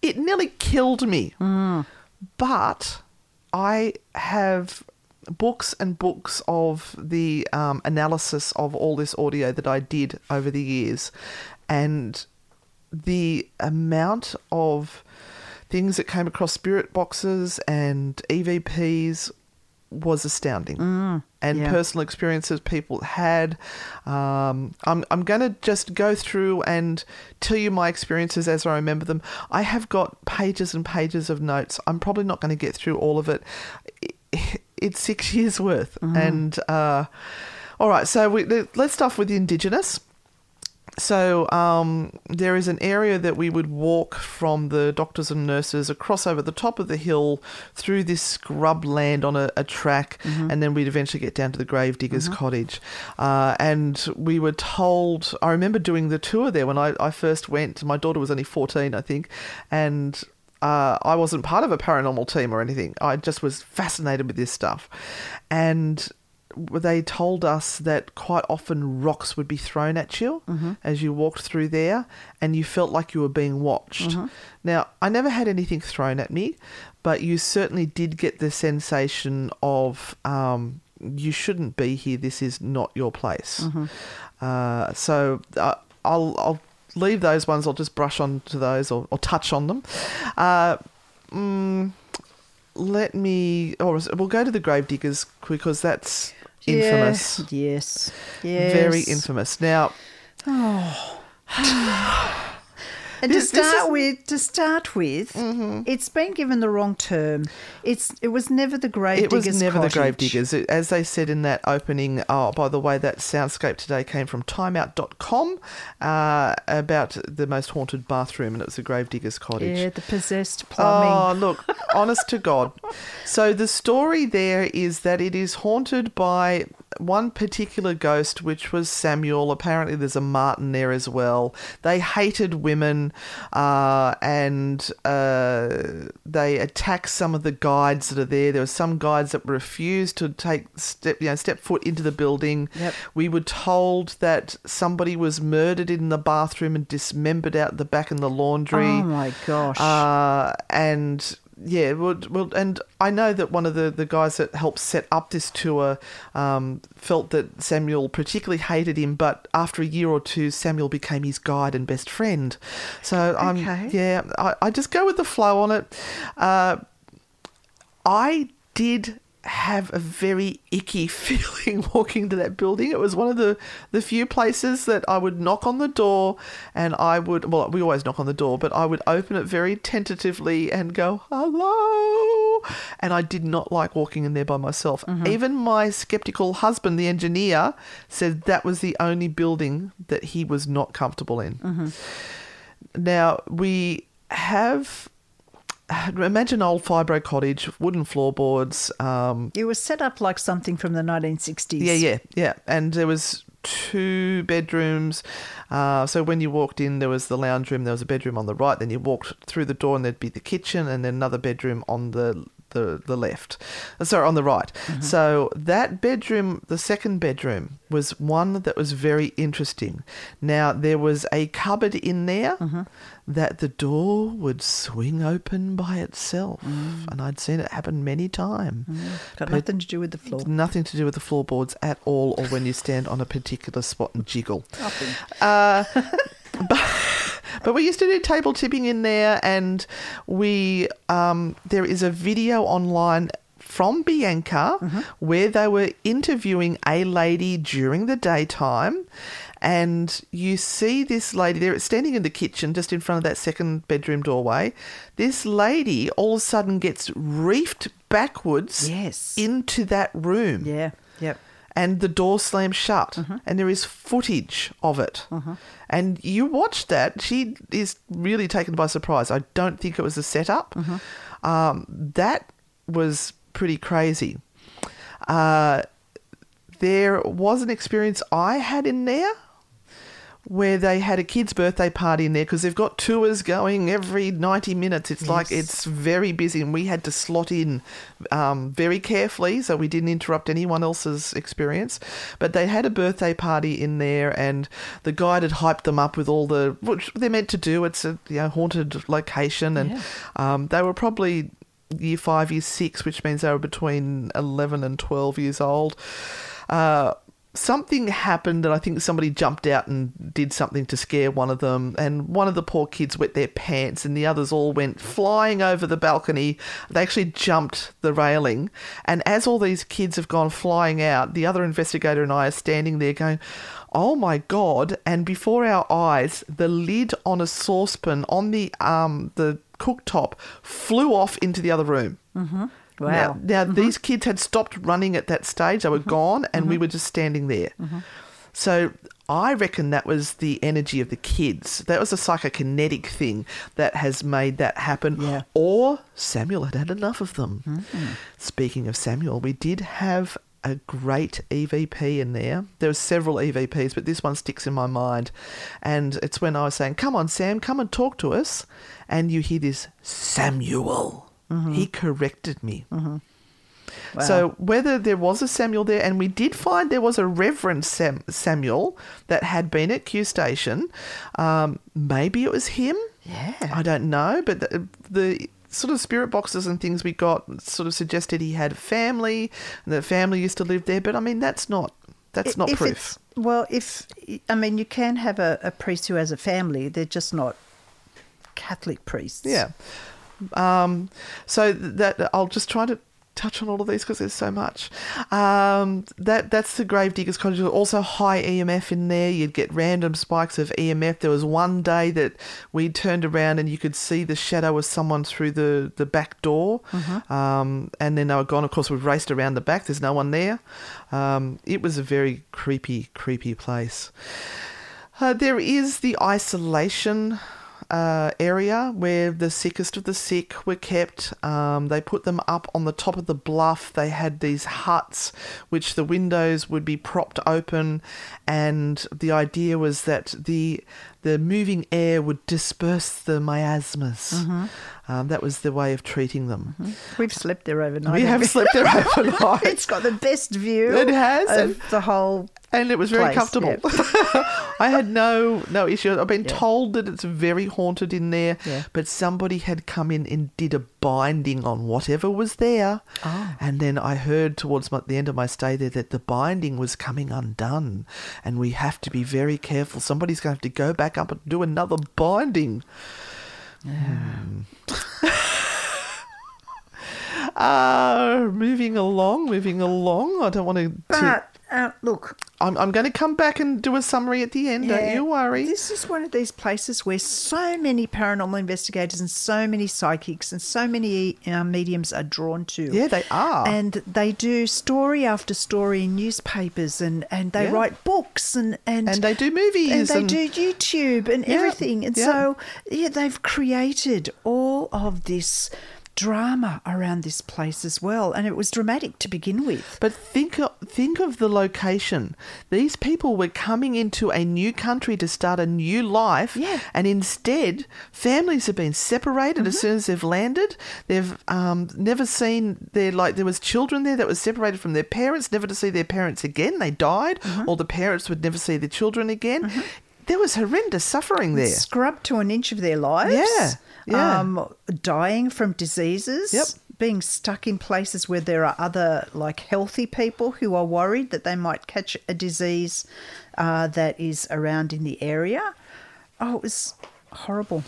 It nearly killed me. But I have books and books of the um, analysis of all this audio that I did over the years, and the amount of things that came across spirit boxes and EVPs was astounding. and yeah. personal experiences people had. Um, I'm, I'm going to just go through and tell you my experiences as I remember them. I have got pages and pages of notes. I'm probably not going to get through all of it. It's six years worth. And uh, all right, so we, let's start off with the Indigenous. So um, there is an area that we would walk from the doctors and nurses across over the top of the hill through this scrub land on a, a track, and then we'd eventually get down to the grave digger's cottage. Uh, and we were told, I remember doing the tour there when I, I first went. My daughter was only 14, I think, and uh, I wasn't part of a paranormal team or anything. I just was fascinated with this stuff. And they told us that quite often rocks would be thrown at you as you walked through there and you felt like you were being watched. Now, I never had anything thrown at me, but you certainly did get the sensation of um, you shouldn't be here, this is not your place. Uh, so uh, I'll, I'll leave those ones, I'll just brush on to those or, or touch on them. Uh, mm, let me. Oh, we'll go to the grave diggers because that's infamous. Yes. Yes. Very infamous. Now, oh. And to This- this start is- with, to start with, it's been given the wrong term. It's it was never the grave it was never the grave diggers. As they said in that opening, oh, by the way, that soundscape today came from timeout.com uh, about the most haunted bathroom, and it was the grave diggers cottage. Yeah, the possessed plumbing. Oh, look, honest to God. So the story there is that it is haunted by one particular ghost, which was Samuel. Apparently, there's a Martin there as well. They hated women, uh, and uh, they attacked some of the guides that are there. There were some guides that refused to take step, you know, step foot into the building. Yep. We were told that somebody was murdered in the bathroom and dismembered out the back in the laundry. Oh my gosh. Uh, and yeah, well, well, and I know that one of the, the guys that helped set up this tour um, felt that Samuel particularly hated him, but after a year or two, Samuel became his guide and best friend. So I'm Okay. yeah, I, I just go with the flow on it. Uh, I did have a very icky feeling walking to that building. It was one of the, the few places that I would knock on the door and I would, well, we always knock on the door, but I would open it very tentatively and go, hello. And I did not like walking in there by myself. Mm-hmm. Even my skeptical husband, the engineer, said that was the only building that he was not comfortable in. Mm-hmm. Now, we have. Imagine old fibro cottage, wooden floorboards. Um, It was set up like something from the 1960s. yeah, yeah, yeah. And there was two bedrooms. Uh, so when you walked in, there was the lounge room. There was a bedroom on the right. Then you walked through the door, and there'd be the kitchen, and then another bedroom on the the, the left. Uh, Sorry, on the right. So that bedroom, the second bedroom, was one that was very interesting. Now there was a cupboard in there that the door would swing open by itself, and I'd seen it happen many times. Got But- nothing to do with the floor. Nothing to do with the floorboards at all, or when you stand on a particular spot and jiggle. Uh, but, but we used to do table tipping in there, and we um, there is a video online from Bianca where they were interviewing a lady during the daytime. And you see this lady there standing in the kitchen just in front of that second bedroom doorway. This lady all of a sudden gets reefed backwards Yes. into that room Yeah, yep. and the door slams shut Mm-hmm. and there is footage of it and you watch that she is really taken by surprise i don't think it was a setup Mm-hmm. um, that was pretty crazy uh, there was an experience i had in there where they had a kid's birthday party in there because they've got tours going every 90 minutes. It's like it's very busy, and we had to slot in um, very carefully so we didn't interrupt anyone else's experience. But they had a birthday party in there, and the guide had hyped them up with all the which they're meant to do. It's a you know, haunted location, and um, they were probably year five, year six, which means they were between 11 and 12 years old. Uh, something happened and I think somebody jumped out and did something to scare one of them and one of the poor kids wet their pants and the others all went flying over the balcony. They actually jumped the railing and as all these kids have gone flying out, the other investigator and I are standing there going, "Oh my god." And before our eyes, the lid on a saucepan on the um the cooktop flew off into the other room. Wow. Now, now these kids had stopped running at that stage; they were mm-hmm. gone, and we mm-hmm. were just standing there. So I reckon that was the energy of the kids. That was a psychokinetic thing that has made that happen. Yeah. Or Samuel had had enough of them. Speaking of Samuel, we did have a great EVP in there. There were several EVPs, but this one sticks in my mind. And it's when I was saying, Come on, Sam, come and talk to us. And you hear this Samuel. He corrected me. So whether there was a Samuel there, and we did find there was a Reverend Sam- Samuel that had been at Q Station, um, maybe it was him. Yeah. I don't know, but the, the sort of spirit boxes and things we got sort of suggested he had a family, and the family used to live there. But I mean, that's not that's not if proof. Well, if I mean, you can have a, a priest who has a family. They're just not Catholic priests. Yeah. Um, so that I'll just try to touch on all of these because there's so much. Um, that that's the Gravediggers Cottage. Also high EMF in there. You'd get random spikes of EMF. There was one day that we turned around and you could see the shadow of someone through the the back door. Um, and then they were gone. Of course, we've raced around the back. There's no one there. Um, it was a very creepy, creepy place. Uh, there is the isolation uh, area where the sickest of the sick were kept. Um, they put them up on the top of the bluff. They had these huts, which the windows would be propped open, and the idea was that the the moving air would disperse the miasmas. Mhm. Um, that was the way of treating them. We've slept there overnight. We have slept there overnight. it's got the best view. It has, of and- the whole. and it was very place, comfortable. I had no no issue. I've been told that it's very haunted in there, Yeah. but somebody had come in and did a binding on whatever was there, Oh. and then I heard towards my, the end of my stay there that the binding was coming undone, and we have to be very careful. Somebody's going to have to go back up and do another binding. Hmm. Uh, moving along, moving along. I don't want to. But uh, look, I'm, I'm going to come back and do a summary at the end. Don't Yeah. you worry. This is one of these places where so many paranormal investigators and so many psychics and so many uh, mediums are drawn to. Yeah, they are. And they do story after story in newspapers and, and they Yeah. write books and, and And they do movies And they and- do YouTube and Yeah, everything. And yeah. so yeah, they've created all of this drama around this place as well. And it was dramatic to begin with. But think of, think of the location. These people were coming into a new country to start a new life, Yeah. and instead, families have been separated Mm-hmm. as soon as they've landed. They've um, never seen their like there was children there that were separated from their parents, never to see their parents again. They died, Mm-hmm. or the parents would never see their children again. There was horrendous suffering there. Scrubbed to an inch of their lives. Yeah, yeah. Um, dying from diseases. Yep. Being stuck in places where there are other, like, healthy people who are worried that they might catch a disease uh, that is around in the area. Oh, it was horrible.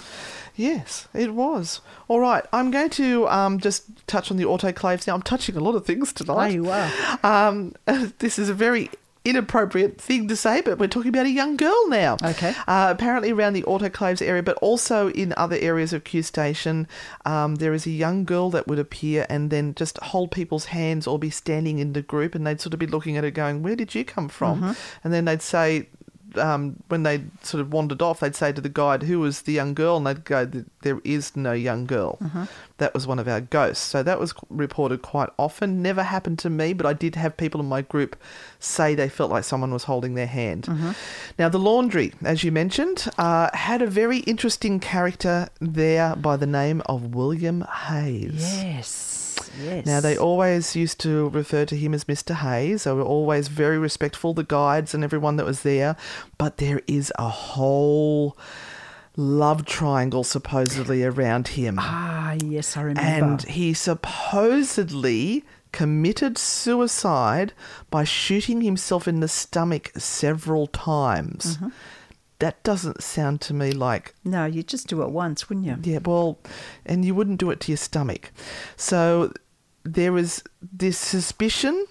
Yes, it was. All right, I'm going to um, just touch on the autoclaves now. I'm touching a lot of things tonight. Oh, you are. Um, this is a very inappropriate thing to say, but we're talking about a young girl now. Okay. Uh, apparently around the autoclaves area, but also in other areas of Q Station, um, there is a young girl that would appear and then just hold people's hands or be standing in the group, and they'd sort of be looking at her, going, "Where did you come from?" Mm-hmm. And then they'd say. Um, when they sort of wandered off, they'd say to the guide, "Who was the young girl?" And they'd go, "There is no young girl." Mm-hmm. That was one of our ghosts. So that was reported quite often. Never happened to me, but I did have people in my group say they felt like someone was holding their hand. Mm-hmm. Now, the laundry, as you mentioned, uh, had a very interesting character there by the name of William Hayes. Yes. Yes. Now, they always used to refer to him as Mr. Hayes. They were always very respectful, the guides and everyone that was there. But there is a whole love triangle supposedly around him. Ah, yes, I remember. And he supposedly committed suicide by shooting himself in the stomach several times. Mm-hmm. That doesn't sound to me like no, you'd just do it once, wouldn't you? yeah, well, and you wouldn't do it to your stomach. So there was this suspicion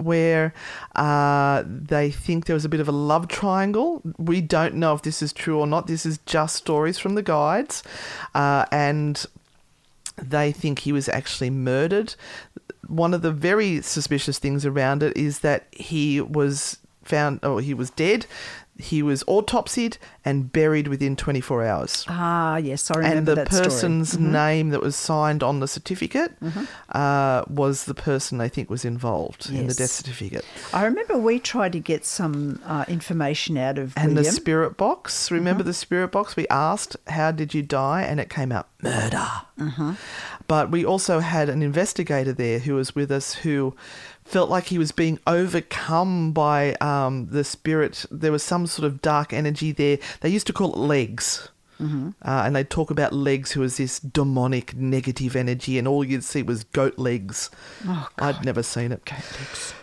where uh, they think there was a bit of a love triangle. We don't know if this is true or not. This is just stories from the guides. Uh, and they think he was actually murdered. One of the very suspicious things around it is that he was found, or he was dead. He was autopsied and buried within 24 hours. Ah, yes, I remember And the person's Mhm. name that was signed on the certificate Mhm. uh, was the person I think was involved in the death certificate. I remember we tried to get some uh, information out of And the spirit box, remember Mm-hmm. the spirit box? We asked, How did you die? And it came out murder. Mm-hmm. But we also had an investigator there who was with us who felt like he was being overcome by um, the spirit. There was some sort of dark energy there. They used to call it legs. Mm-hmm. Uh, and they'd talk about legs, who was this demonic negative energy, and all you'd see was goat legs. Oh, I'd never seen it.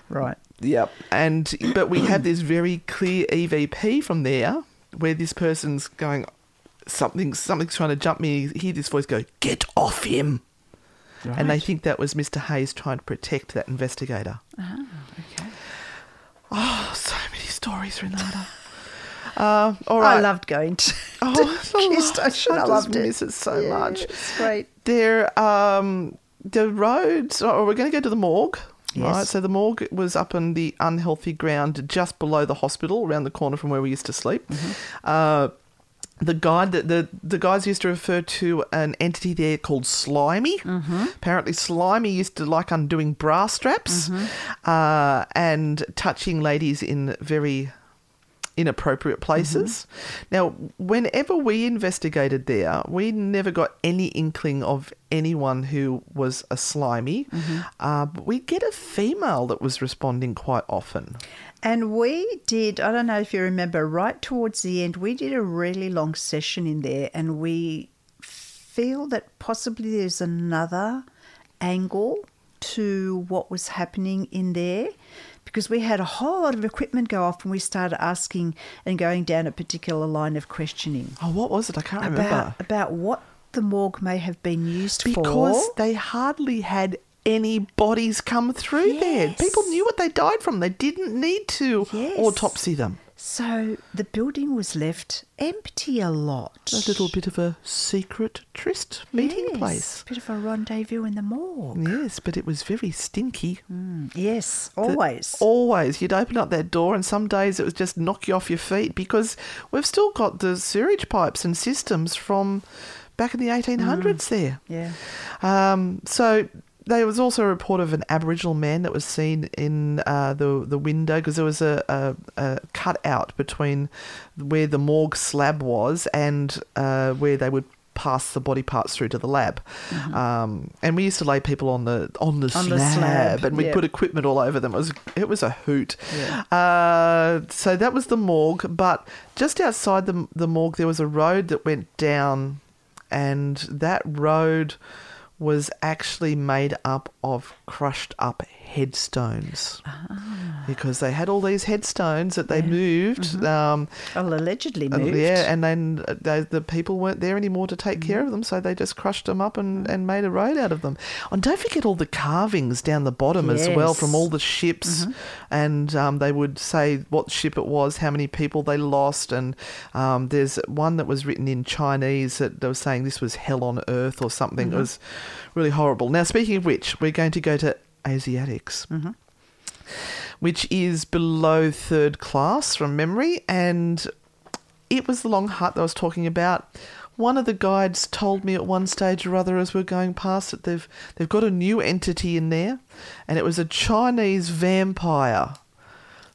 Right. Yep. And but we have this very clear EVP from there, where this person's going, something, something's trying to jump me. Hear this voice go, "Get off him!" And they think that was Mr. Hayes trying to protect that investigator. Ah, okay. Oh, so many stories, Renata. Uh, all right. I loved going to, Oh, to Q lot. Station. I, I just loved it. miss it so Yeah, much. It's great. There, um, the roads. Oh, we're going to go to the morgue. Yes. Right, so the morgue was up in the unhealthy ground just below the hospital, around the corner from where we used to sleep. Mm-hmm. Uh, the guide that the the guys used to refer to an entity there called Slimy. Mm-hmm. Apparently, Slimy used to like undoing bra straps Mm-hmm. uh, and touching ladies in very inappropriate places. Now, whenever we investigated there, we never got any inkling of anyone who was a slimy. Uh, but we get a female that was responding quite often. And we did, I don't know if you remember, right towards the end, we did a really long session in there and we feel that possibly there's another angle to what was happening in there because we had a whole lot of equipment go off and we started asking and going down a particular line of questioning Oh, what was it? I can't about, remember. about what the morgue may have been used Because for. Because they hardly had any bodies come through there. Yes. People knew what they died from. They didn't need to Yes. autopsy them. So the building was left empty a lot. A little bit of a secret tryst meeting Yes, place. Bit of a rendezvous in the morgue. Yes, but it was very stinky. Yes, The- always. always. You'd open up that door, and some days it was just knock you off your feet because we've still got the sewage pipes and systems from back in the 1800s there. yeah. Um, so there was also a report of an Aboriginal man that was seen in uh, the the window because there was a, a, a cut out between where the morgue slab was and uh, where they would pass the body parts through to the lab. Um, and we used to lay people on the on the, On slab, the slab, and we'd yeah. put equipment all over them. It was it was a hoot. Uh, so that was the morgue, but just outside the the morgue there was a road that went down and that road was actually made up of crushed up headstones because they had all these headstones that they moved. Um, Well, allegedly uh, moved. yeah, and then uh, they, the people weren't there anymore to take care of them, so they just crushed them up and, and made a road out of them. And don't forget all the carvings down the bottom as well from all the ships, and um, they would say what ship it was, how many people they lost, and um, there's one that was written in Chinese that they were saying this was hell on earth or something. It was really horrible. Now, speaking of which, we're going to go to Asiatics mm-hmm. which is below third class from memory. And it was the long hut that I was talking about. One of the guides told me at one stage or other as we are going past it, they've they've got a new entity in there, and it was a Chinese vampire.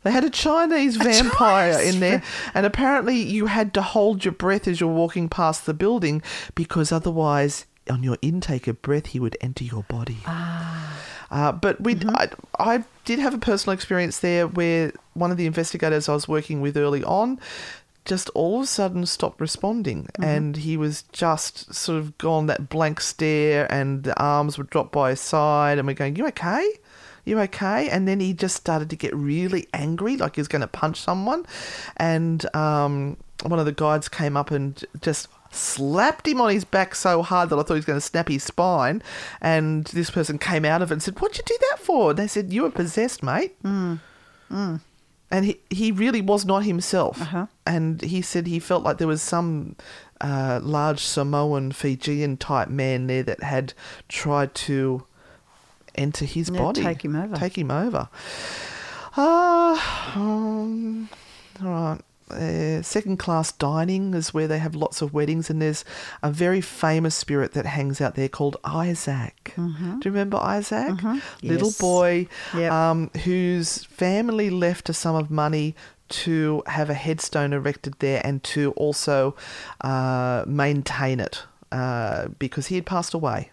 They had a Chinese vampire Chinese in there, and apparently you had to hold your breath as you're walking past the building because otherwise, on your intake of breath, he would enter your body. Ah. Uh, but we, I, I did have a personal experience there where one of the investigators I was working with early on just all of a sudden stopped responding and he was just sort of gone that blank stare and the arms would drop by his side and we're going, You okay? You okay? And then he just started to get really angry, like he was going to punch someone. And um, one of the guides came up and just slapped him on his back so hard that I thought he was going to snap his spine. And this person came out of it and said, What'd you do that for? And they said, You were possessed, mate. And he, he really was not himself. And he said he felt like there was some uh, large Samoan, Fijian type man there that had tried to enter his Yeah, body. take him over. Take him over. Uh, um, all right. Uh, second class dining is where they have lots of weddings, and there's a very famous spirit that hangs out there called Isaac. Do you remember Isaac? Little Yes. boy Yep. um, whose family left a sum of money to have a headstone erected there and to also uh, maintain it uh, because he had passed away.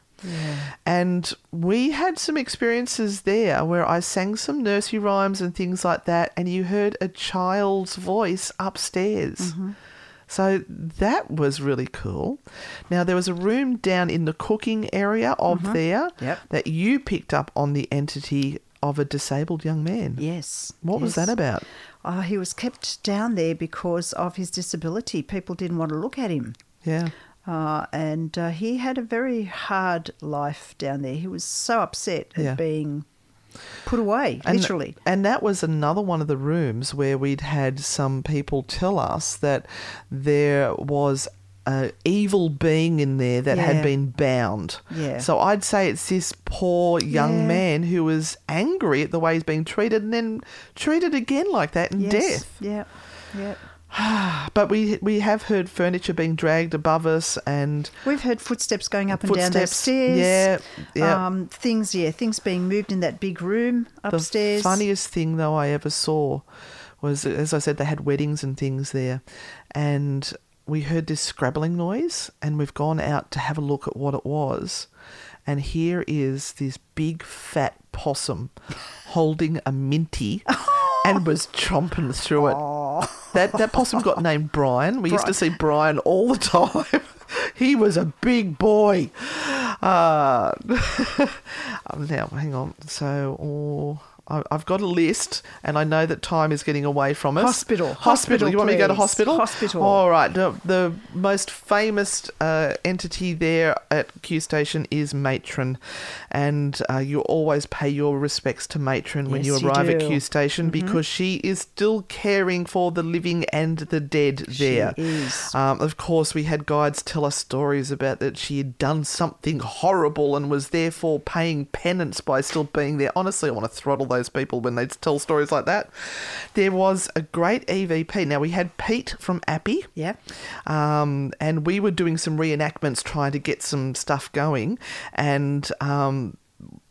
And we had some experiences there where I sang some nursery rhymes and things like that, and you heard a child's voice upstairs. Mm-hmm. So that was really cool. Now, there was a room down in the cooking area of mm-hmm. there Yep. that you picked up on the entity of a disabled young man. Yes. What was that about? Oh, he was kept down there because of his disability. People didn't want to look at him. Yeah. Uh, and uh, he had a very hard life down there. He was so upset at Yeah. being put away, And- literally. And that was another one of the rooms where we'd had some people tell us that there was a evil being in there that Yeah. had been bound. Yeah. So I'd say it's this poor young Yeah. man who was angry at the way he's being treated and then treated again like that in Yes. death. Yeah. Yeah. But we we have heard furniture being dragged above us and We've heard footsteps going up and down those stairs. yeah, yeah. Um, things, yeah, things being moved in that big room upstairs. The funniest thing though I ever saw was, as I said, they had weddings and things there, and we heard this scrabbling noise, and we've gone out to have a look at what it was, and here is this big fat possum holding a minty. And was chomping through it. That that possum got named Brian. We used to see Brian all the time. he was a big boy. Uh, now, hang on. So, oh, I've got a list, and I know that time is getting away from us. Hospital. Hospital. Hospital, You want me to go to hospital? Hospital. All right. The, the most famous uh, entity there at Q Station is Matron, and uh, you always pay your respects to Matron when Yes, you you arrive at. Q Station because she is still caring for the living and the dead there. is. Um, of course, we had guides tell us stories about that she had done something horrible and was therefore paying penance by still being there. Honestly, I want to throttle those people when they tell stories like that. There was a great EVP. Now, we had Pete from Appy. Yeah. Um, and we were doing some reenactments trying to get some stuff going. And um,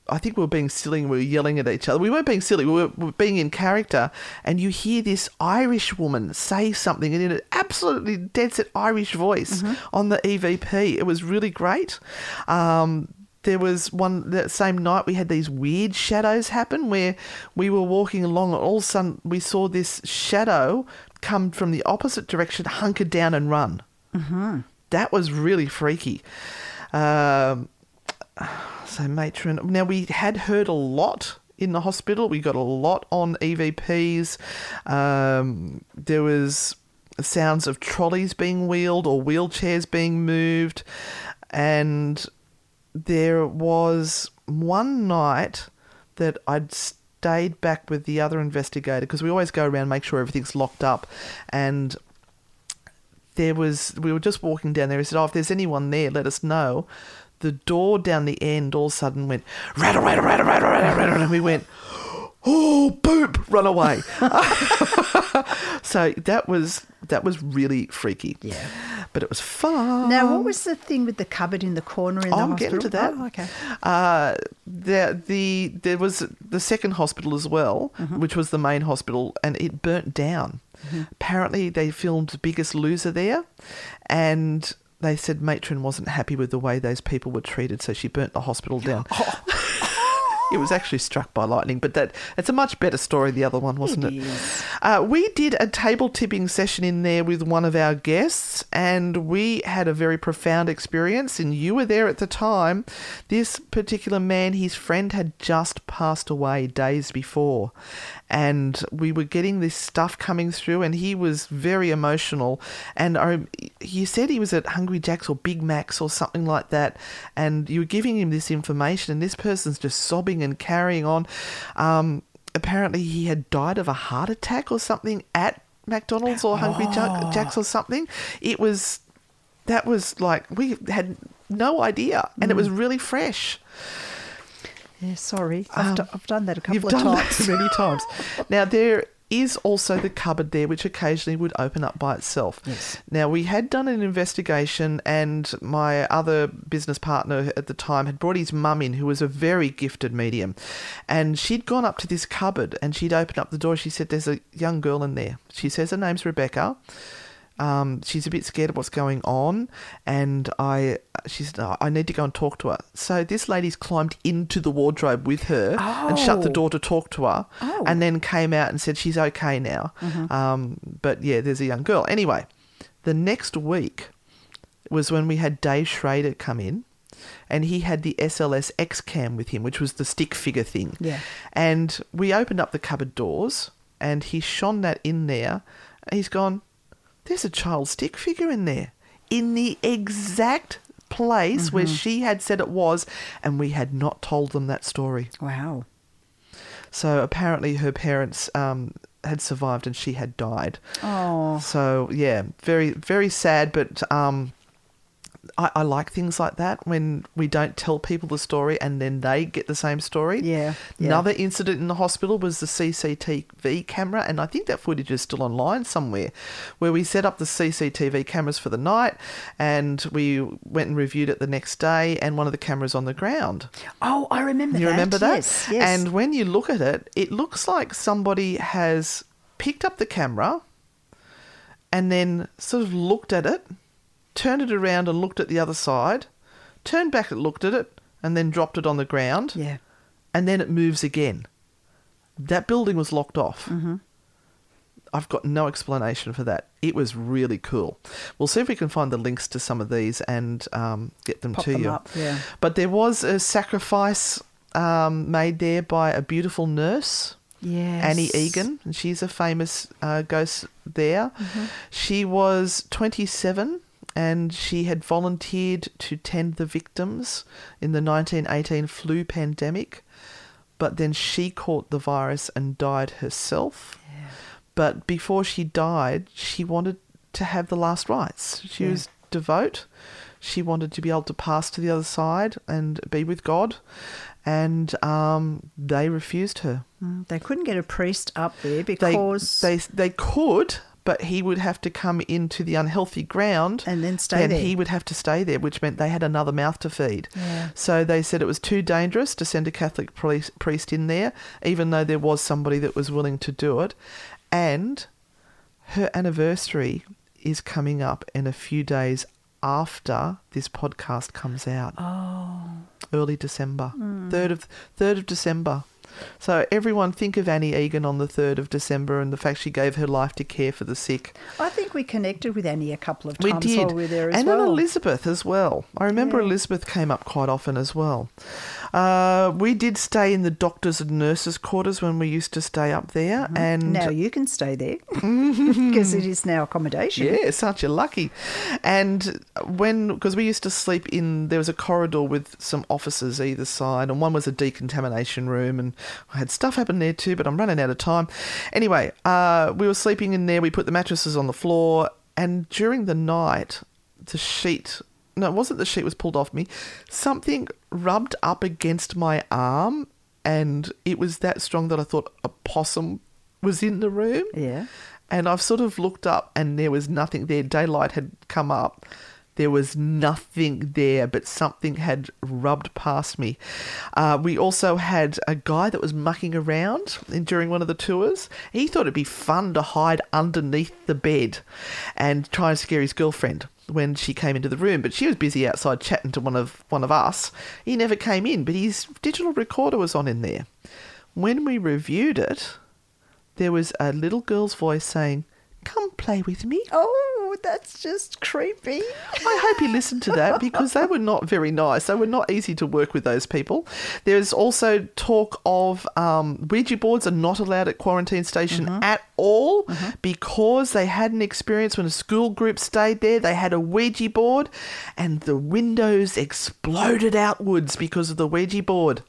I think we were being silly and we were yelling at each other. We weren't being silly, we were, we were being in character. And you hear this Irish woman say something and in an absolutely dead set Irish voice on the EVP. It was really great. Um, there was one that same night we had these weird shadows happen where we were walking along and all of a sudden we saw this shadow come from the opposite direction, hunker down and run. Mm-hmm. That was really freaky. Um, so matron. Now we had heard a lot in the hospital. We got a lot on EVPs. Um, there was sounds of trolleys being wheeled or wheelchairs being moved, and there was one night that I'd stayed back with the other investigator because we always go around make sure everything's locked up and there was we were just walking down there. He said, "Oh, if there's anyone there, let us know." The door down the end all of a sudden went rattle, rattle, rattle, rattle, rattle, rattle, and we went, "Oh, boop!" Run away. so that was that was really freaky. Yeah. But it was fun. Now, what was the thing with the cupboard in the corner in the I'm hospital? getting to that. Oh, okay. Uh, the the there was the second hospital as well, Mm-hmm. which was the main hospital, and it burnt down. Apparently, they filmed Biggest Loser there, and they said matron wasn't happy with the way those people were treated, so she burnt the hospital down. It was actually struck by lightning, but that it's a much better story. The other one wasn't it? Uh, we did a table tipping session in there with one of our guests, and we had a very profound experience. And you were there at the time. This particular man, his friend, had just passed away days before, and we were getting this stuff coming through, and he was very emotional. And I, he said he was at Hungry Jack's or Big Mac's or something like that, and you were giving him this information, and this person's just sobbing and carrying on. Um, apparently, he had died of a heart attack or something at McDonald's or Hungry Jack- Jack's or something. It was that was like we had no idea, and it was really fresh. Yeah, sorry. I've, do- I've done that a couple Um, You've of done times. many times. Now there is also the cupboard there, which occasionally would open up by itself. Yes. Now we had done an investigation, and my other business partner at the time had brought his mum in, who was a very gifted medium, and she'd gone up to this cupboard and she'd opened up the door. She said, "There's a young girl in there." She says her name's Rebecca. Um, she's a bit scared of what's going on, and I, she said, "Oh, I need to go and talk to her. So this lady's climbed into the wardrobe with her and shut the Oh. door to talk to her, Oh. and then came out and said she's okay now. Um, but yeah, there's a young girl. Anyway, the next week was when we had Dave Schrader come in. And he had the SLS X Cam with him, which was the stick figure thing. Yeah. And we opened up the cupboard doors, and he shone that in there. He's gone, there's a child stick figure in there in the exact place where she had said it was, and we had not told them that story. Wow. So apparently her parents um, had survived and she had died. Oh. So yeah, very very sad, but um, I, I like things like that when we don't tell people the story and then they get the same story. Yeah, yeah. Another incident in the hospital was the CCTV camera, and I think that footage is still online somewhere, where we set up the CCTV cameras for the night, and we went and reviewed it the next day, and one of the cameras on the ground. Oh, I remember You that. remember that? Yes, yes. And when you look at it, it looks like somebody has picked up the camera and then sort of looked at it, turned it around and looked at the other side, turned back and looked at it, and then dropped it on the ground. Yeah. And then it moves again. That building was locked off. Mm-hmm. I've got no explanation for that. It was really cool. We'll see if we can find the links to some of these and um, get them Pop to them you. up, yeah. But there was a sacrifice um, made there by a beautiful nurse. Yes. Annie Egan, and she's a famous uh, ghost there. She was 27 and she had volunteered to tend the victims in the 1918 flu pandemic, but then she caught the virus and died herself. But before she died, she wanted to have the last rites. She Yeah. was devout. She wanted to be able to pass to the other side and be with God. And um, they refused her. Mm, They couldn't get a priest up there They, because they they could, but he would have to come into the unhealthy ground, And then stay Then there. he would have to stay there, which meant they had another mouth to feed. Yeah. So they said it was too dangerous to send a Catholic priest, priest in there, even though there was somebody that was willing to do it. And her anniversary is coming up in a few days after this podcast comes out. Oh. Early December. Mm. 3rd of 3rd of December. So everyone think of Annie Egan on the 3rd of December and the fact she gave her life to care for the sick. I think we connected with Annie a couple of We times did. while we were there as and well. then Elizabeth as well. I remember Yeah. Elizabeth came up quite often as well. Uh, we did stay in the doctors and nurses' quarters when we used to stay up there. And Mm-hmm. now you can stay there because it is now accommodation. Yeah, such a lucky. And when, because we used to sleep in, there was a corridor with some offices either side, and one was a decontamination room, and I had stuff happen there too, but I'm running out of time. Anyway, uh, we were sleeping in there, we put the mattresses on the floor, and during the night, the sheet. No, it wasn't the sheet was pulled off me. Something rubbed up against my arm, and it was that strong that I thought a possum was in the room. Yeah. And I've sort of looked up and there was nothing there. Daylight had come up. There was nothing there, but something had rubbed past me. Uh, we also had a guy that was mucking around in, during one of the tours. He thought it'd be fun to hide underneath the bed and try and scare his girlfriend when she came into the room. But she was busy outside chatting to one of one of us. He never came in, but his digital recorder was on in there. When we reviewed it, there was a little girl's voice saying, Come play with me. Oh, that's just creepy. I hope you listened to that because they were not very nice. They were not easy to work with those people. There's also talk of um, Ouija boards are not allowed at quarantine station at all because they had an experience when a school group stayed there. They had a Ouija board and the windows exploded outwards because of the Ouija board.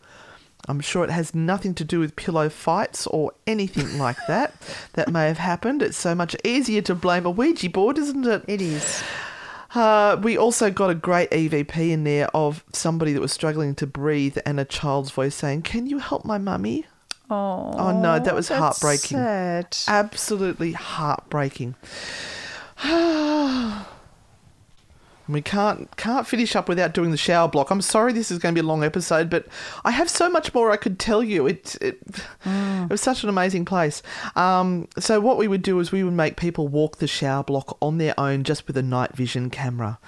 I'm sure it has nothing to do with pillow fights or anything like that that may have happened. It's so much easier to blame a Ouija board, isn't it? It is. Uh, we also got a great EVP in there of somebody that was struggling to breathe and a child's voice saying, Can you help my mummy? Oh, Oh no, that was heartbreaking. Sad. Absolutely heartbreaking. We can't can't finish up without doing the shower block. I'm sorry this is going to be a long episode, but I have so much more I could tell you. It it, it was such an amazing place. Um, so what we would do is we would make people walk the shower block on their own, just with a night vision camera,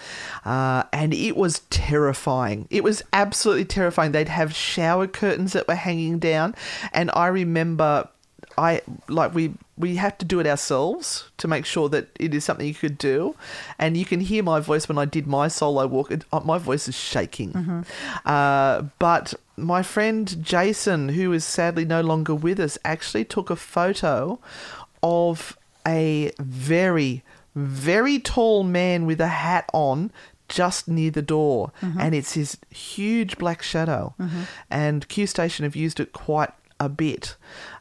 uh, and it was terrifying. It was absolutely terrifying. They'd have shower curtains that were hanging down, and I remember I like we we have to do it ourselves to make sure that it is something you could do, and you can hear my voice when I did my solo walk. It, uh, my voice is shaking, uh, but my friend Jason, who is sadly no longer with us, actually took a photo of a very very tall man with a hat on just near the door, and it's his huge black shadow. And Q Station have used it quite a bit,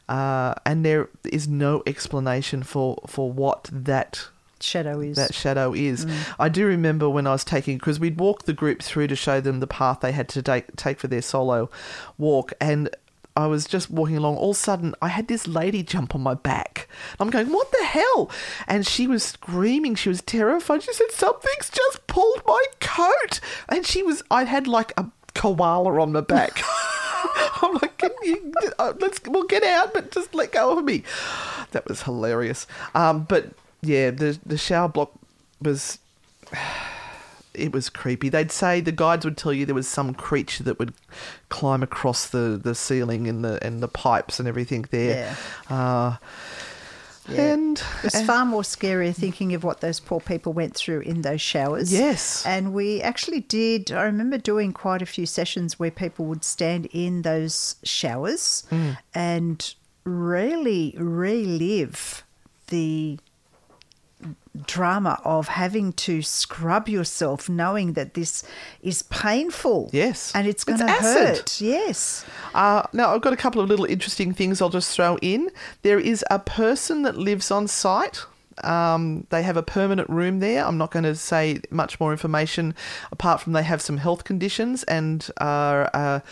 uh, and there is no explanation for for what that Shadow is. that shadow is. I do remember when I was taking because we'd walk the group through to show them the path they had to take take for their solo walk, and I was just walking along. All of a sudden, I had this lady jump on my back. I'm going, "What the hell?" And she was screaming. She was terrified. She said, "Something's just pulled my coat," and she was. I had like a koala on my back. I'm like, Can you, uh, let's we'll get out, but just let go of me. That was hilarious. Um, but yeah, the the shower block was. It was creepy. They'd say the guides would tell you there was some creature that would climb across the, the ceiling and the and the pipes and everything there. Uh, Yeah. And It was far more scary thinking of what those poor people went through in those showers. Yes. And we actually did, I remember doing quite a few sessions where people would stand in those showers Mm. and really relive the drama of having to scrub yourself knowing that this is painful. Yes. And it's going to hurt. Yes. Uh, now, I've got a couple of little interesting things I'll just throw in. There is a person that lives on site. Um, they have a permanent room there. I'm not going to say much more information apart from they have some health conditions and are a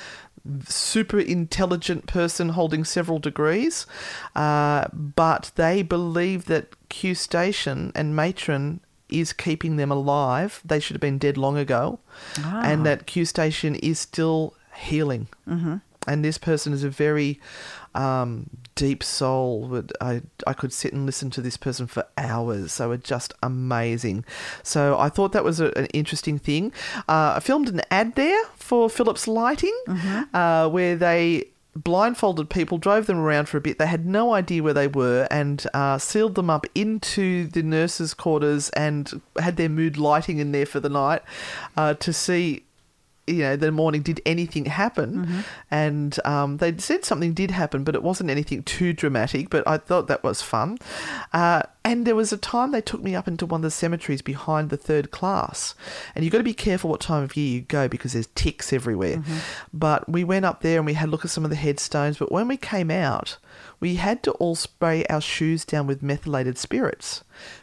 super intelligent person holding several degrees. Uh, but they believe that Q Station and Matron is keeping them alive. They should have been dead long ago. And that Q Station is still healing. Mm-hmm. And this person is a very um, deep soul. Would I, I could sit and listen to this person for hours. They were just amazing. So I thought that was a, an interesting thing. Uh, I filmed an ad there for Philips Lighting uh, where they blindfolded people, drove them around for a bit. They had no idea where they were and uh, sealed them up into the nurses' quarters and had their mood lighting in there for the night uh, to see. You know, the morning, did anything happen? And um, they said something did happen, but it wasn't anything too dramatic. But I thought that was fun. Uh, and there was a time they took me up into one of the cemeteries behind the third class. And you've got to be careful what time of year you go because there's ticks everywhere. But we went up there and we had a look at some of the headstones. But when we came out, we had to all spray our shoes down with methylated spirits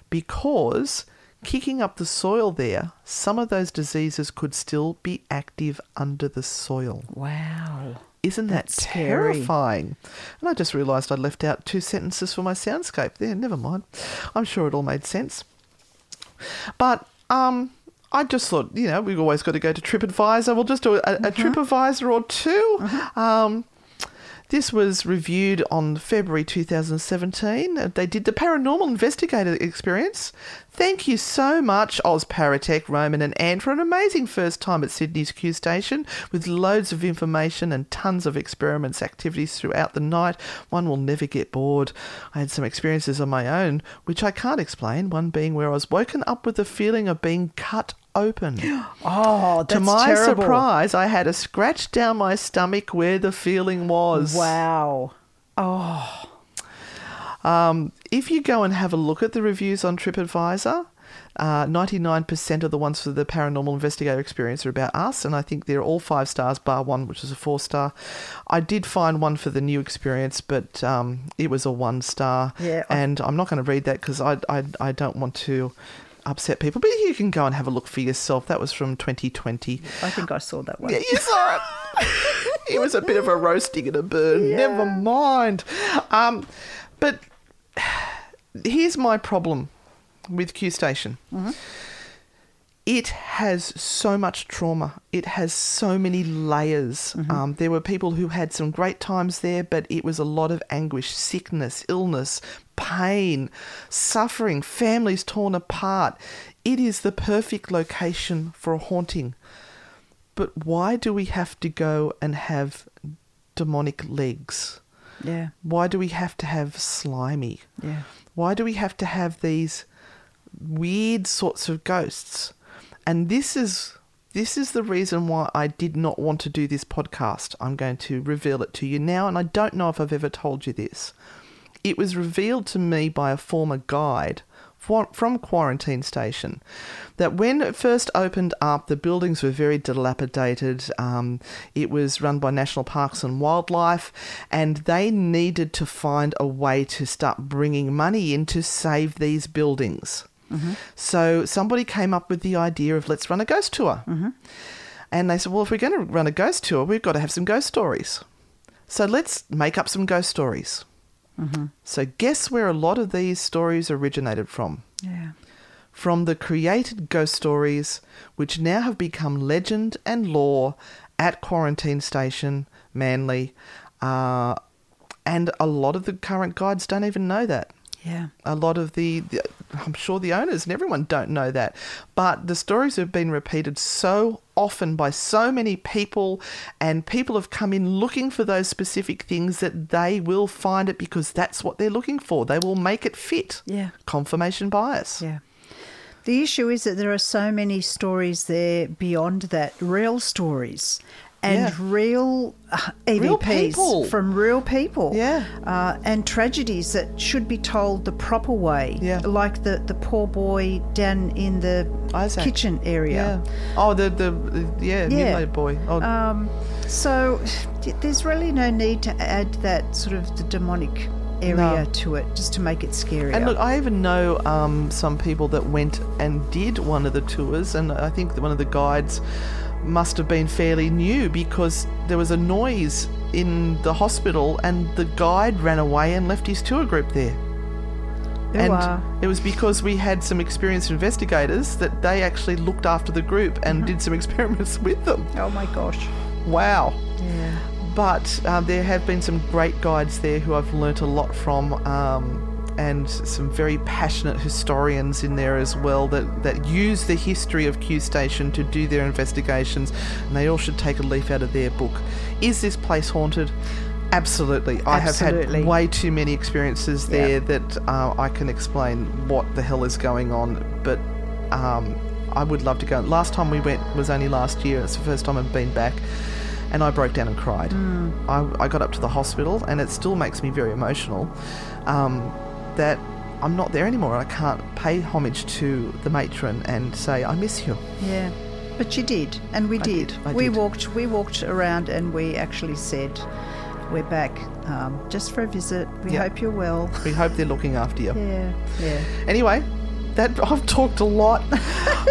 because kicking up the soil there, some of those diseases could still be active under the soil. Wow. Isn't that That's scary. terrifying? And I just realised I'd left out two sentences for my soundscape there. Never mind. I'm sure it all made sense. But um, I just thought, you know, we've always got to go to TripAdvisor. We'll just do a, a TripAdvisor or 2 Um, this was reviewed on February 2017. Uh, They did the paranormal investigator experience. Thank you so much, Oz Paratech, Roman, and Anne, for an amazing first time at Sydney's Q Station with loads of information and tons of experiments, activities throughout the night. One will never get bored. I had some experiences on my own, which I can't explain. One being where I was woken up with the feeling of being cut open. Oh, that's to my terrible. surprise, I had a scratch down my stomach where the feeling was. Wow. Oh. Um, if you go and have a look at the reviews on TripAdvisor, uh, 99% of the ones for the paranormal investigator experience are about us, and I think they're all five stars, bar one, which is a four star. I did find one for the new experience, but um, it was a one star. Yeah, I- and I'm not going to read that because I, I, I don't want to upset people, but you can go and have a look for yourself. That was from 2020. I think I saw that one. Yeah, you saw it. it was a bit of a roasting and a burn. Never mind. Um, but here's my problem with Q Station. It has so much trauma. It has so many layers. Um, there were people who had some great times there, but it was a lot of anguish, sickness, illness, pain, suffering, families torn apart. It is the perfect location for a haunting. But why do we have to go and have demonic legs? Yeah. Why do we have to have slimy? Yeah. Why do we have to have these weird sorts of ghosts? And this is this is the reason why I did not want to do this podcast. I'm going to reveal it to you now, and I don't know if I've ever told you this. It was revealed to me by a former guide from Quarantine Station that when it first opened up, the buildings were very dilapidated. Um, it was run by National Parks and Wildlife, and they needed to find a way to start bringing money in to save these buildings. So somebody came up with the idea of let's run a ghost tour. And they said, well, if we're going to run a ghost tour, we've got to have some ghost stories. So let's make up some ghost stories. So guess where a lot of these stories originated from? Yeah. From the created ghost stories, which now have become legend and lore at Quarantine Station, Manly. Uh, and a lot of the current guides don't even know that. Yeah. A lot of the, the, I'm sure the owners and everyone don't know that. But the stories have been repeated so often by so many people, and people have come in looking for those specific things that they will find it because that's what they're looking for. They will make it fit. Yeah. Confirmation bias. Yeah. The issue is that there are so many stories there beyond that, real stories. And Yeah. real uh, Real EVPs people. from real people. Yeah. Uh, and tragedies that should be told the proper way. Yeah. Like the, the poor boy down in the Isaac. kitchen area. Yeah. Oh, the, the, the yeah, Yeah. mutilated boy. Oh, Um, so there's really no need to add that sort of the demonic area No. to it just to make it scarier. And look, I even know um, some people that went and did one of the tours, and I think one of the guides must have been fairly new because there was a noise in the hospital, and the guide ran away and left his tour group there. And Ooh-ah. it was because we had some experienced investigators that they actually looked after the group and did some experiments with them. oh my gosh. Wow. Yeah. But uh, there have been some great guides there who I've learnt a lot from, um, and some very passionate historians in there as well that, that use the history of Q Station to do their investigations, and they all should take a leaf out of their book. Is this place haunted? Absolutely. I have had way too many experiences Yeah. there that uh, I can explain what the hell is going on, but um, I would love to go. Last time we went was only last year. It's the first time I've been back and I broke down and cried. I, I got up to the hospital, and it still makes me very emotional um, that I'm not there anymore. I can't pay homage to the matron and say I miss you. Yeah, but you did, and we did. did, we did. walked. We walked around, and we actually said, "We're back, um, just for a visit. We Yeah. hope you're well." We hope they're looking after you. Yeah, yeah. Anyway, that I've talked a lot.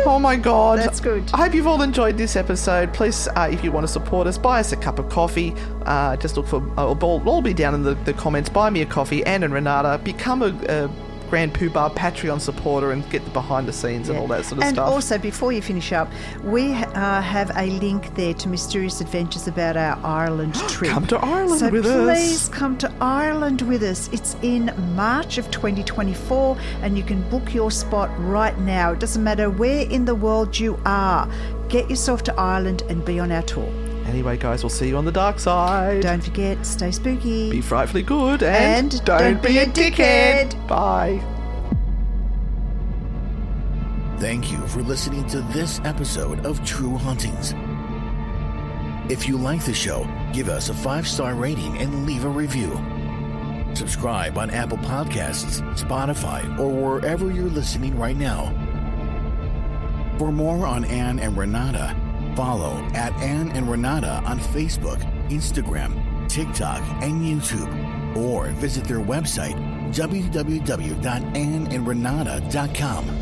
oh my god, That's good. I hope you've all enjoyed this episode. Please, uh, if you want to support us, buy us a cup of coffee. Uh, just look for. Uh, it'll all be down in the, the comments. Buy me a coffee, Anne and Renata. Become a, a Grand Poobah Patreon supporter and get the behind the scenes and all that sort of and stuff. also, before you finish up, we uh, have a link there to Mysterious Adventures about our Ireland trip. Come to Ireland so with us. please come to Ireland with us. It's in March of 2024, and you can book your spot right now. It doesn't matter where in the world you are. Get yourself to Ireland and be on our tour. Anyway, guys, we'll see you on the dark side. Don't forget, stay spooky. be frightfully good and, And don't be a dickhead. Bye. Thank you for listening to this episode of True Hauntings. If you like the show, give us a five star rating and leave a review. Subscribe on Apple Podcasts, Spotify, or wherever you're listening right now. For more on Anne and Renata, follow at Anne and Renata on Facebook, Instagram, TikTok, and YouTube, or visit their website www.anneandrenata.com.